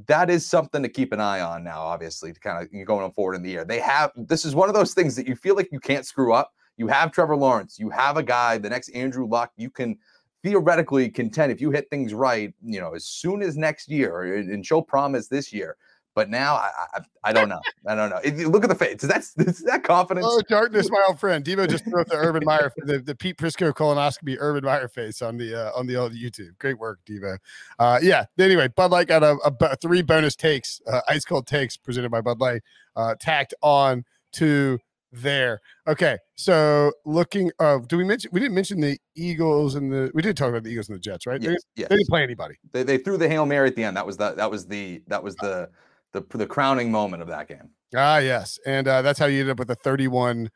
that is something to keep an eye on now, obviously, to kind of going forward in the year. They have this is one of those things that you feel like you can't screw up. You have Trevor Lawrence, you have a guy, the next Andrew Luck, you can theoretically contend if you hit things right, you know, as soon as next year and show promise this year. But now I I, I don't know. I don't know. You look at the face. Is That's [laughs] is that confidence. Oh, darkness, my old friend. Devo just threw up the Urban Meyer, the, the Pete Prisco colonoscopy Urban Meyer face on the uh, on the old YouTube. Great work, Devo. Uh, yeah. Anyway, Bud Light got a, a three bonus takes, uh, ice cold takes presented by Bud Light, uh, tacked on to there. Okay, so looking. Uh, do we mention? We didn't mention the Eagles and the. We did talk about the Eagles and the Jets, right? They, Yes, yes. they didn't play anybody. They, they threw the hail mary at the end. That was the that was the that was the the the crowning moment of that game. Ah, yes. And uh, that's how you ended up with a 31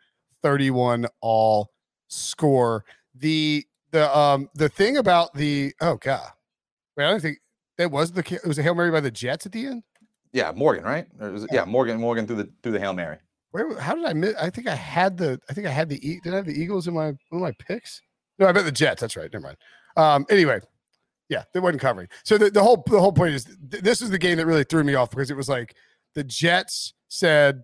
31 all score. The the um the thing about the oh god. Wait, I don't think that was the it was a Hail Mary by the Jets at the end. Yeah, Morgan, right? Was it- yeah, Morgan, Morgan through the through the hail mary. Where how did I miss I think I had the I think I had the did I have the Eagles in my one of my picks? No, I bet the Jets. That's right. Never mind. Um anyway, yeah, they wasn't covering. So the, the whole the whole point is th- this is the game that really threw me off because it was like the Jets said,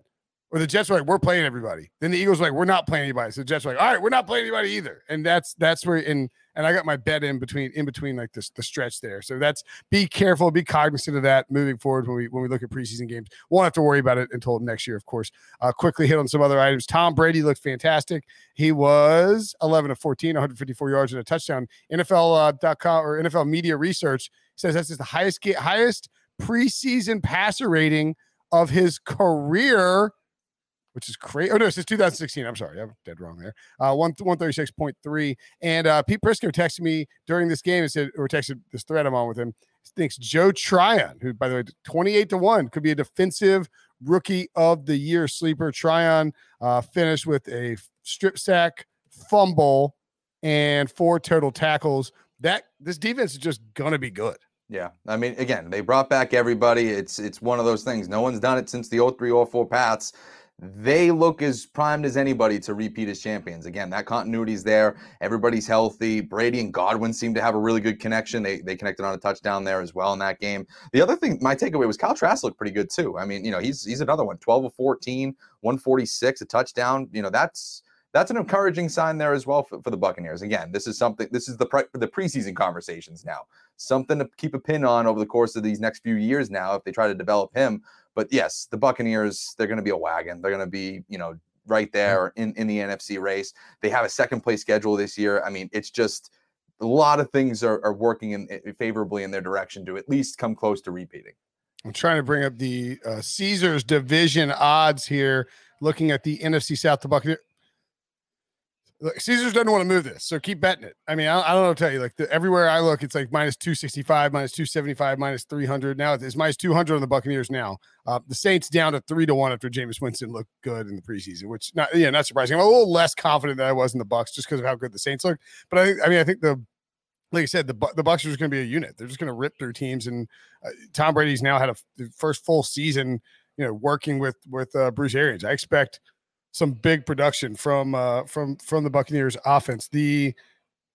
or the Jets were like, we're playing everybody. Then the Eagles were like, we're not playing anybody. So the Jets were like, all right, we're not playing anybody either. And that's that's where in and I got my bet in between in between like this the stretch there. So that's be careful, be cognizant of that moving forward when we when we look at preseason games. Won't have to worry about it until next year, of course. Uh, quickly hit on some other items. Tom Brady looked fantastic. He was 11 of 14, 154 yards and a touchdown. NFL.com or NFL Media Research says that's the highest highest preseason passer rating of his career, which is crazy. Oh no, it's 2016. I'm sorry, I'm dead wrong there. Uh, one 136.3. And uh, Pete Prisco texted me during this game and said, or texted this thread I'm on with him. Thinks Joe Tryon, who by the way, 28 to one, could be a defensive rookie of the year sleeper. Tryon uh, finished with a strip sack, fumble, and four total tackles. That this defense is just gonna be good. Yeah, I mean, again, they brought back everybody. It's it's one of those things. No one's done it since the 03 04 Pats. They look as primed as anybody to repeat as champions. Again, that continuity's there. Everybody's healthy. Brady and Godwin seem to have a really good connection. They they connected on a touchdown there as well in that game. The other thing, my takeaway was Kyle Trask looked pretty good too. I mean, you know, he's he's another one. 12 of 14, 146, a touchdown. You know, that's that's an encouraging sign there as well for, for the Buccaneers. Again, this is something. This is the pre, the preseason conversations now. Something to keep a pin on over the course of these next few years now if they try to develop him. But yes, the Buccaneers they're going to be a wagon. They're going to be you know right there in in the NFC race. They have a second place schedule this year. I mean, it's just a lot of things are, are working in, in- favorably in their direction to at least come close to repeating. I'm trying to bring up the uh, Caesars division odds here. Looking at the NFC South, the Buccaneers. Look, Caesars doesn't want to move this, so keep betting it. I mean, I, I don't know what to tell you. Like the, everywhere I look, it's like minus 265, minus 275, minus 300. Now it's minus 200 on the Buccaneers now. Uh, the Saints down to three to one after Jameis Winston looked good in the preseason, which not yeah, not surprising. I'm a little less confident than I was in the Bucks just because of how good the Saints look. But I, I mean, I think the like I said, the the Bucks are just going to be a unit. They're just going to rip through teams, and uh, Tom Brady's now had a f- first full season you know, working with with uh, Bruce Arians. I expect some big production from uh, from from the Buccaneers offense. The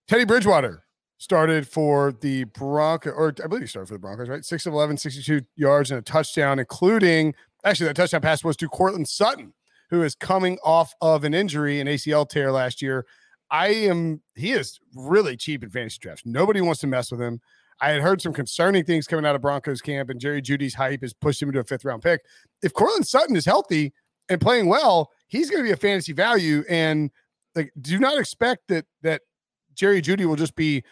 Teddy Bridgewater started for the Broncos, or I believe he started for the Broncos, right? Six of 11, 62 yards and a touchdown, including actually that touchdown pass was to Courtland Sutton, who is coming off of an injury, an ACL tear last year. I am, he is really cheap in fantasy drafts. Nobody wants to mess with him. I had heard some concerning things coming out of Broncos camp, and Jerry Jeudy's hype has pushed him into a fifth round pick. If Courtland Sutton is healthy and playing well, he's going to be a fantasy value. And like, do not expect that that Jerry Jeudy will just be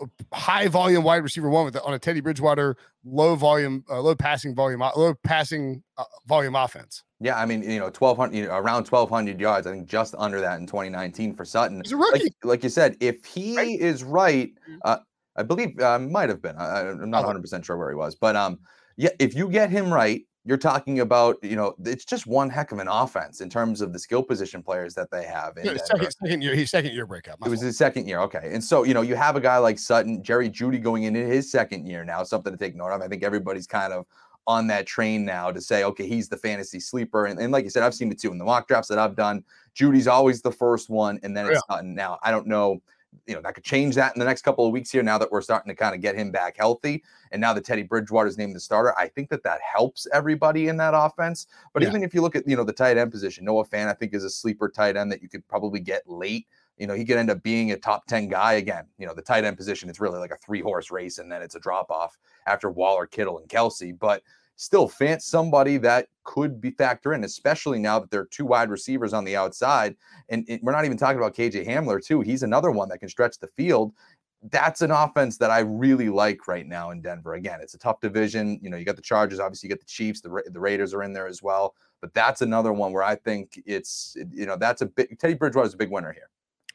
a high volume wide receiver one with on a Teddy Bridgewater low volume, uh, low passing volume, uh, low passing uh, volume offense. Yeah, I mean, you know, twelve hundred, you know, around twelve hundred yards. I think just under that in 2019 for Sutton. He's a rookie, like, like you said. If he right? is right, mm-hmm. uh, I believe uh, might have been. I, am not 100 percent sure where he was, but um, yeah, if you get him right, you're talking about, you know, it's just one heck of an offense in terms of the skill position players that they have. Yeah, second, second, year, he's second year breakout. It was his second year. Okay. And so, you know, you have a guy like Sutton, Jerry Jeudy going into his second year now, something to take note of. I think everybody's kind of on that train now to say, okay, he's the fantasy sleeper. And, and like you said, I've seen it too in the mock drafts that I've done. Jeudy's always the first one, and then it's yeah. Sutton. Now, I don't know you know, that could change that in the next couple of weeks here now that we're starting to kind of get him back healthy. And now that Teddy Bridgewater is named the starter, I think that that helps everybody in that offense. But yeah. even if you look at, you know, the tight end position, Noah Fant I think, is a sleeper tight end that you could probably get late. You know, he could end up being a top 10 guy again. You know, the tight end position, it's really like a three horse race, and then it's a drop off after Waller, Kittle, and Kelce. But still Fant somebody that could be factor in, especially now that there are two wide receivers on the outside. And it, we're not even talking about KJ Hamler, too. He's another one that can stretch the field. That's an offense that I really like right now in Denver. Again, it's a tough division. You know, you got the Chargers, obviously, you get the Chiefs, the, the Raiders are in there as well. But that's another one where I think it's, you know, that's a big, Teddy Bridgewater is a big winner here.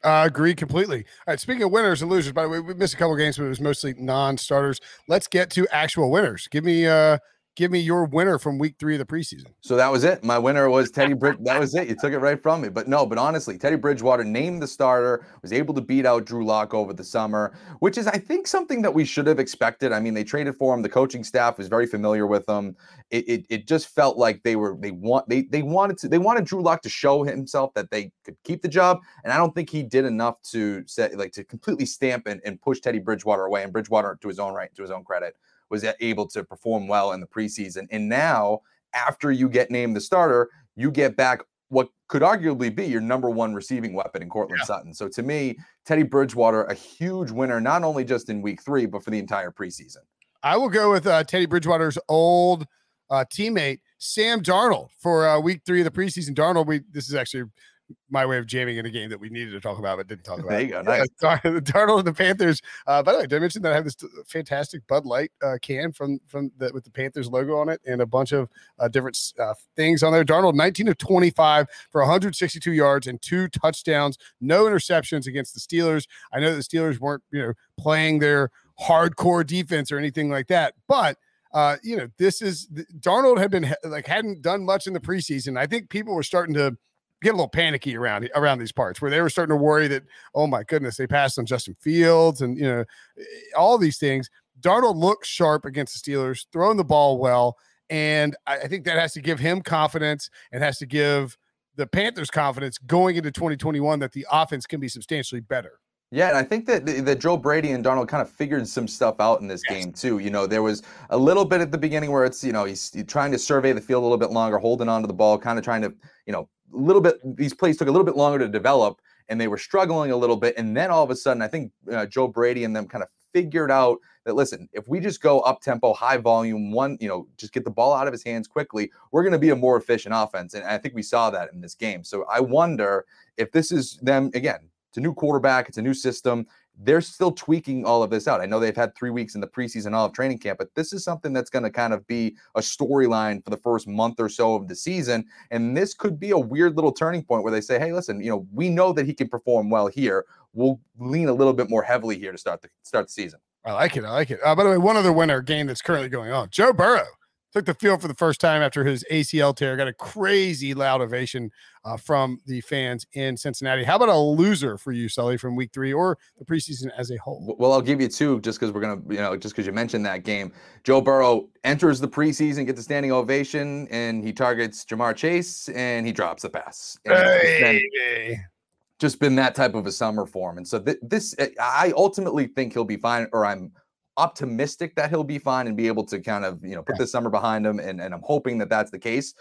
I uh, agree completely. All right. Speaking of winners and losers, by the way, we missed a couple games, but it was mostly non-starters. Let's get to actual winners. Give me uh give me your winner from week three of the preseason. So that was it. My winner was [laughs] Teddy Bridge. that was it. You took it right from me. But no, but honestly, Teddy Bridgewater named the starter, was able to beat out Drew Lock over the summer, which is, I think, something that we should have expected. I mean, they traded for him. The coaching staff was very familiar with him. It, it, it just felt like they were they want they they wanted to they wanted Drew Lock to show himself that they could keep the job. And I don't think he did enough to say like to completely stamp and, and push Teddy Bridgewater away. And Bridgewater, to his own right, to his own credit, was able to perform well in the preseason. And now, after you get named the starter, you get back what could arguably be your number one receiving weapon in Courtland yeah. Sutton. So to me, Teddy Bridgewater, a huge winner, not only just in week three, but for the entire preseason. I will go with uh, Teddy Bridgewater's old uh, teammate, Sam Darnold, for uh, week three of the preseason. Darnold, we this is actually my way of jamming in a game that we needed to talk about but didn't talk about. There you go. Nice. [laughs] Darnold and the Panthers. Uh, by the way, did I mention that I have this fantastic Bud Light uh, can from from the, with the Panthers logo on it and a bunch of uh, different uh, things on there. Darnold, 19 of 25 for 162 yards and two touchdowns, no interceptions against the Steelers. I know the Steelers weren't you know playing their hardcore defense or anything like that, but. Uh, you know, this is Darnold had been like hadn't done much in the preseason. I think people were starting to get a little panicky around around these parts where they were starting to worry that oh my goodness they passed on Justin Fields and you know eh, all these things. Darnold looks sharp against the Steelers, throwing the ball well, and I, I think that has to give him confidence and has to give the Panthers confidence going into 2021 that the offense can be substantially better. Yeah, and I think that that Joe Brady and Darnold kind of figured some stuff out in this yes. game too. You know, there was a little bit at the beginning where it's you know he's, trying to survey the field a little bit longer, holding on to the ball, kind of trying to you know little bit these plays took a little bit longer to develop and they were struggling a little bit and then all of a sudden i think uh, joe brady and them kind of figured out that listen if we just go up tempo high volume one you know just get the ball out of his hands quickly we're going to be a more efficient offense. And i think we saw that in this game. So i wonder if this is them again it's a new quarterback it's a new system they're still tweaking all of this out. I know they've had three weeks in the preseason, all of training camp, but this is something that's going to kind of be a storyline for the first month or so of the season. And this could be a weird little turning point where they say, hey, listen, you know, we know that he can perform well here. We'll lean a little bit more heavily here to start the start the season. I like it. I like it. Uh, by the way, one other winner game that's currently going on: Joe Burrow took the field for the first time after his ACL tear. Got a crazy loud ovation uh, from the fans in Cincinnati. How about a loser for you, Sully, from Week Three or the preseason as a whole? Well, I'll give you two, just because we're gonna, you know, just because you mentioned that game. Joe Burrow enters the preseason, gets a standing ovation, and he targets Ja'Marr Chase, and he drops the pass. Hey. Just been that type of a summer form, and so th- this, I ultimately think he'll be fine, or I'm optimistic that he'll be fine and be able to kind of you know put this summer behind him and, and i'm hoping that that's the case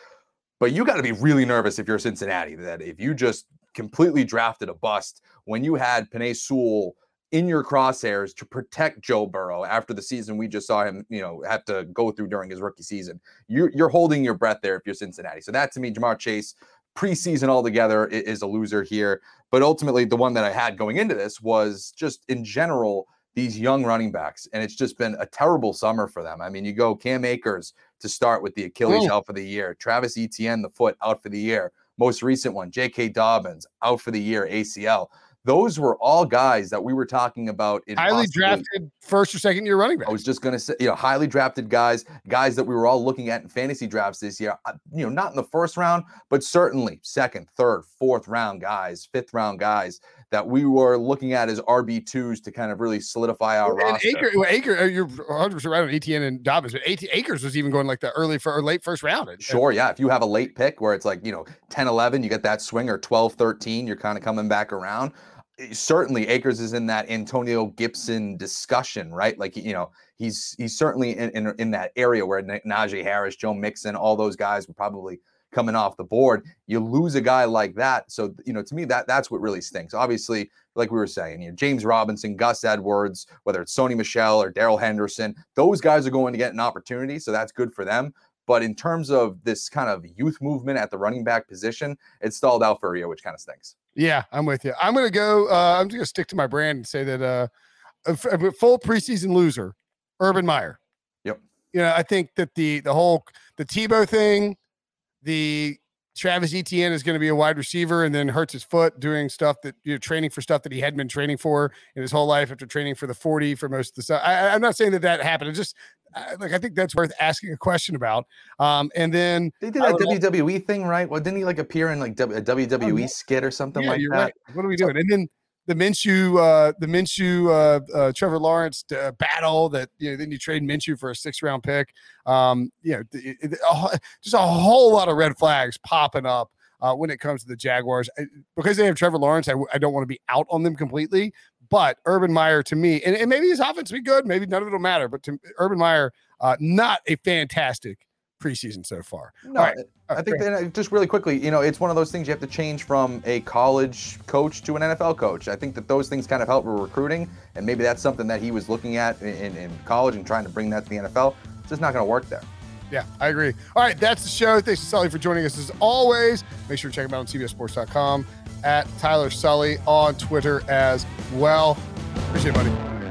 but you got to be really nervous if you're cincinnati that if you just completely drafted a bust when you had Penei Sewell in your crosshairs to protect Joe Burrow after the season we just saw him, you know, have to go through during his rookie season. You're you're holding your breath there if you're Cincinnati. So that to me, Ja'Marr Chase preseason altogether is a loser here. But ultimately, the one that I had going into this was just in general these young running backs, and it's just been a terrible summer for them. I mean, you go Cam Akers to start with the Achilles oh. out for the year, Travis Etienne the foot out for the year. Most recent one, J.K. Dobbins out for the year, ACL. Those were all guys that we were talking about in highly possibly, drafted first or second year running back. I was just going to say, you know, highly drafted guys, guys that we were all looking at in fantasy drafts this year. Uh, you know, not in the first round, but certainly second, third, fourth round guys, fifth round guys that we were looking at as RB twos to kind of really solidify our and roster. Well, Aker, uh, you're 100 percent right on Etienne and Dobbins, but Akers was even going like the early for, or late first round. Sure, yeah. If you have a late pick where it's like you know 10, 11, you get that swing, or 12, 13, you're kind of coming back around. Eh, certainly, Akers is in that Antonio Gibson discussion, right? Like you know, he's he's certainly in in, in that area where Najee Harris, Joe Mixon, all those guys were probably coming off the board. You lose a guy like that. So, you know, to me, that that's what really stinks. Obviously, like we were saying, you know, James Robinson, Gus Edwards, whether it's Sony Michel or Darrell Henderson, those guys are going to get an opportunity. So that's good for them. But in terms of this kind of youth movement at the running back position, it stalled out for Rio, which kind of stinks. Yeah, I'm with you. I'm going to go. Uh, I'm just going to stick to my brand and say that uh, a, a full preseason loser, Urban Meyer. Yep. You know, I think that the the whole the Tebow thing, the Travis Etienne is going to be a wide receiver and then hurts his foot doing stuff that you know training for stuff that he hadn't been training for in his whole life after training for the 40 for most of the stuff. I, am not saying that that happened. It's just I, like I think that's worth asking a question about. Um, and then they did that WWE know. thing, right? Well, didn't he like appear in like a WWE oh, skit or something yeah, like that? Right. What are we doing? And then the Minshew, uh, the Minshew, uh, uh, Trevor Lawrence uh, battle that you know. Then you trade Minshew for a six round pick. Um, you know, it, it, just a whole lot of red flags popping up uh, when it comes to the Jaguars I, because they have Trevor Lawrence. I, I don't want to be out on them completely, but Urban Meyer to me, and, and maybe his offense will be good, maybe none of it will matter. But to Urban Meyer, uh, not a fantastic preseason so far. No, right. I think that uh, just really quickly, you know, it's one of those things you have to change from a college coach to an NFL coach. I think that those things kind of help with recruiting, and maybe that's something that he was looking at in, in college and trying to bring that to the NFL. It's just not going to work there. Yeah, I agree. All right, that's the show. Thanks to Sully for joining us as always. Make sure to check him out on CBSSports.com at Tyler Sully on Twitter as well. Appreciate it, buddy.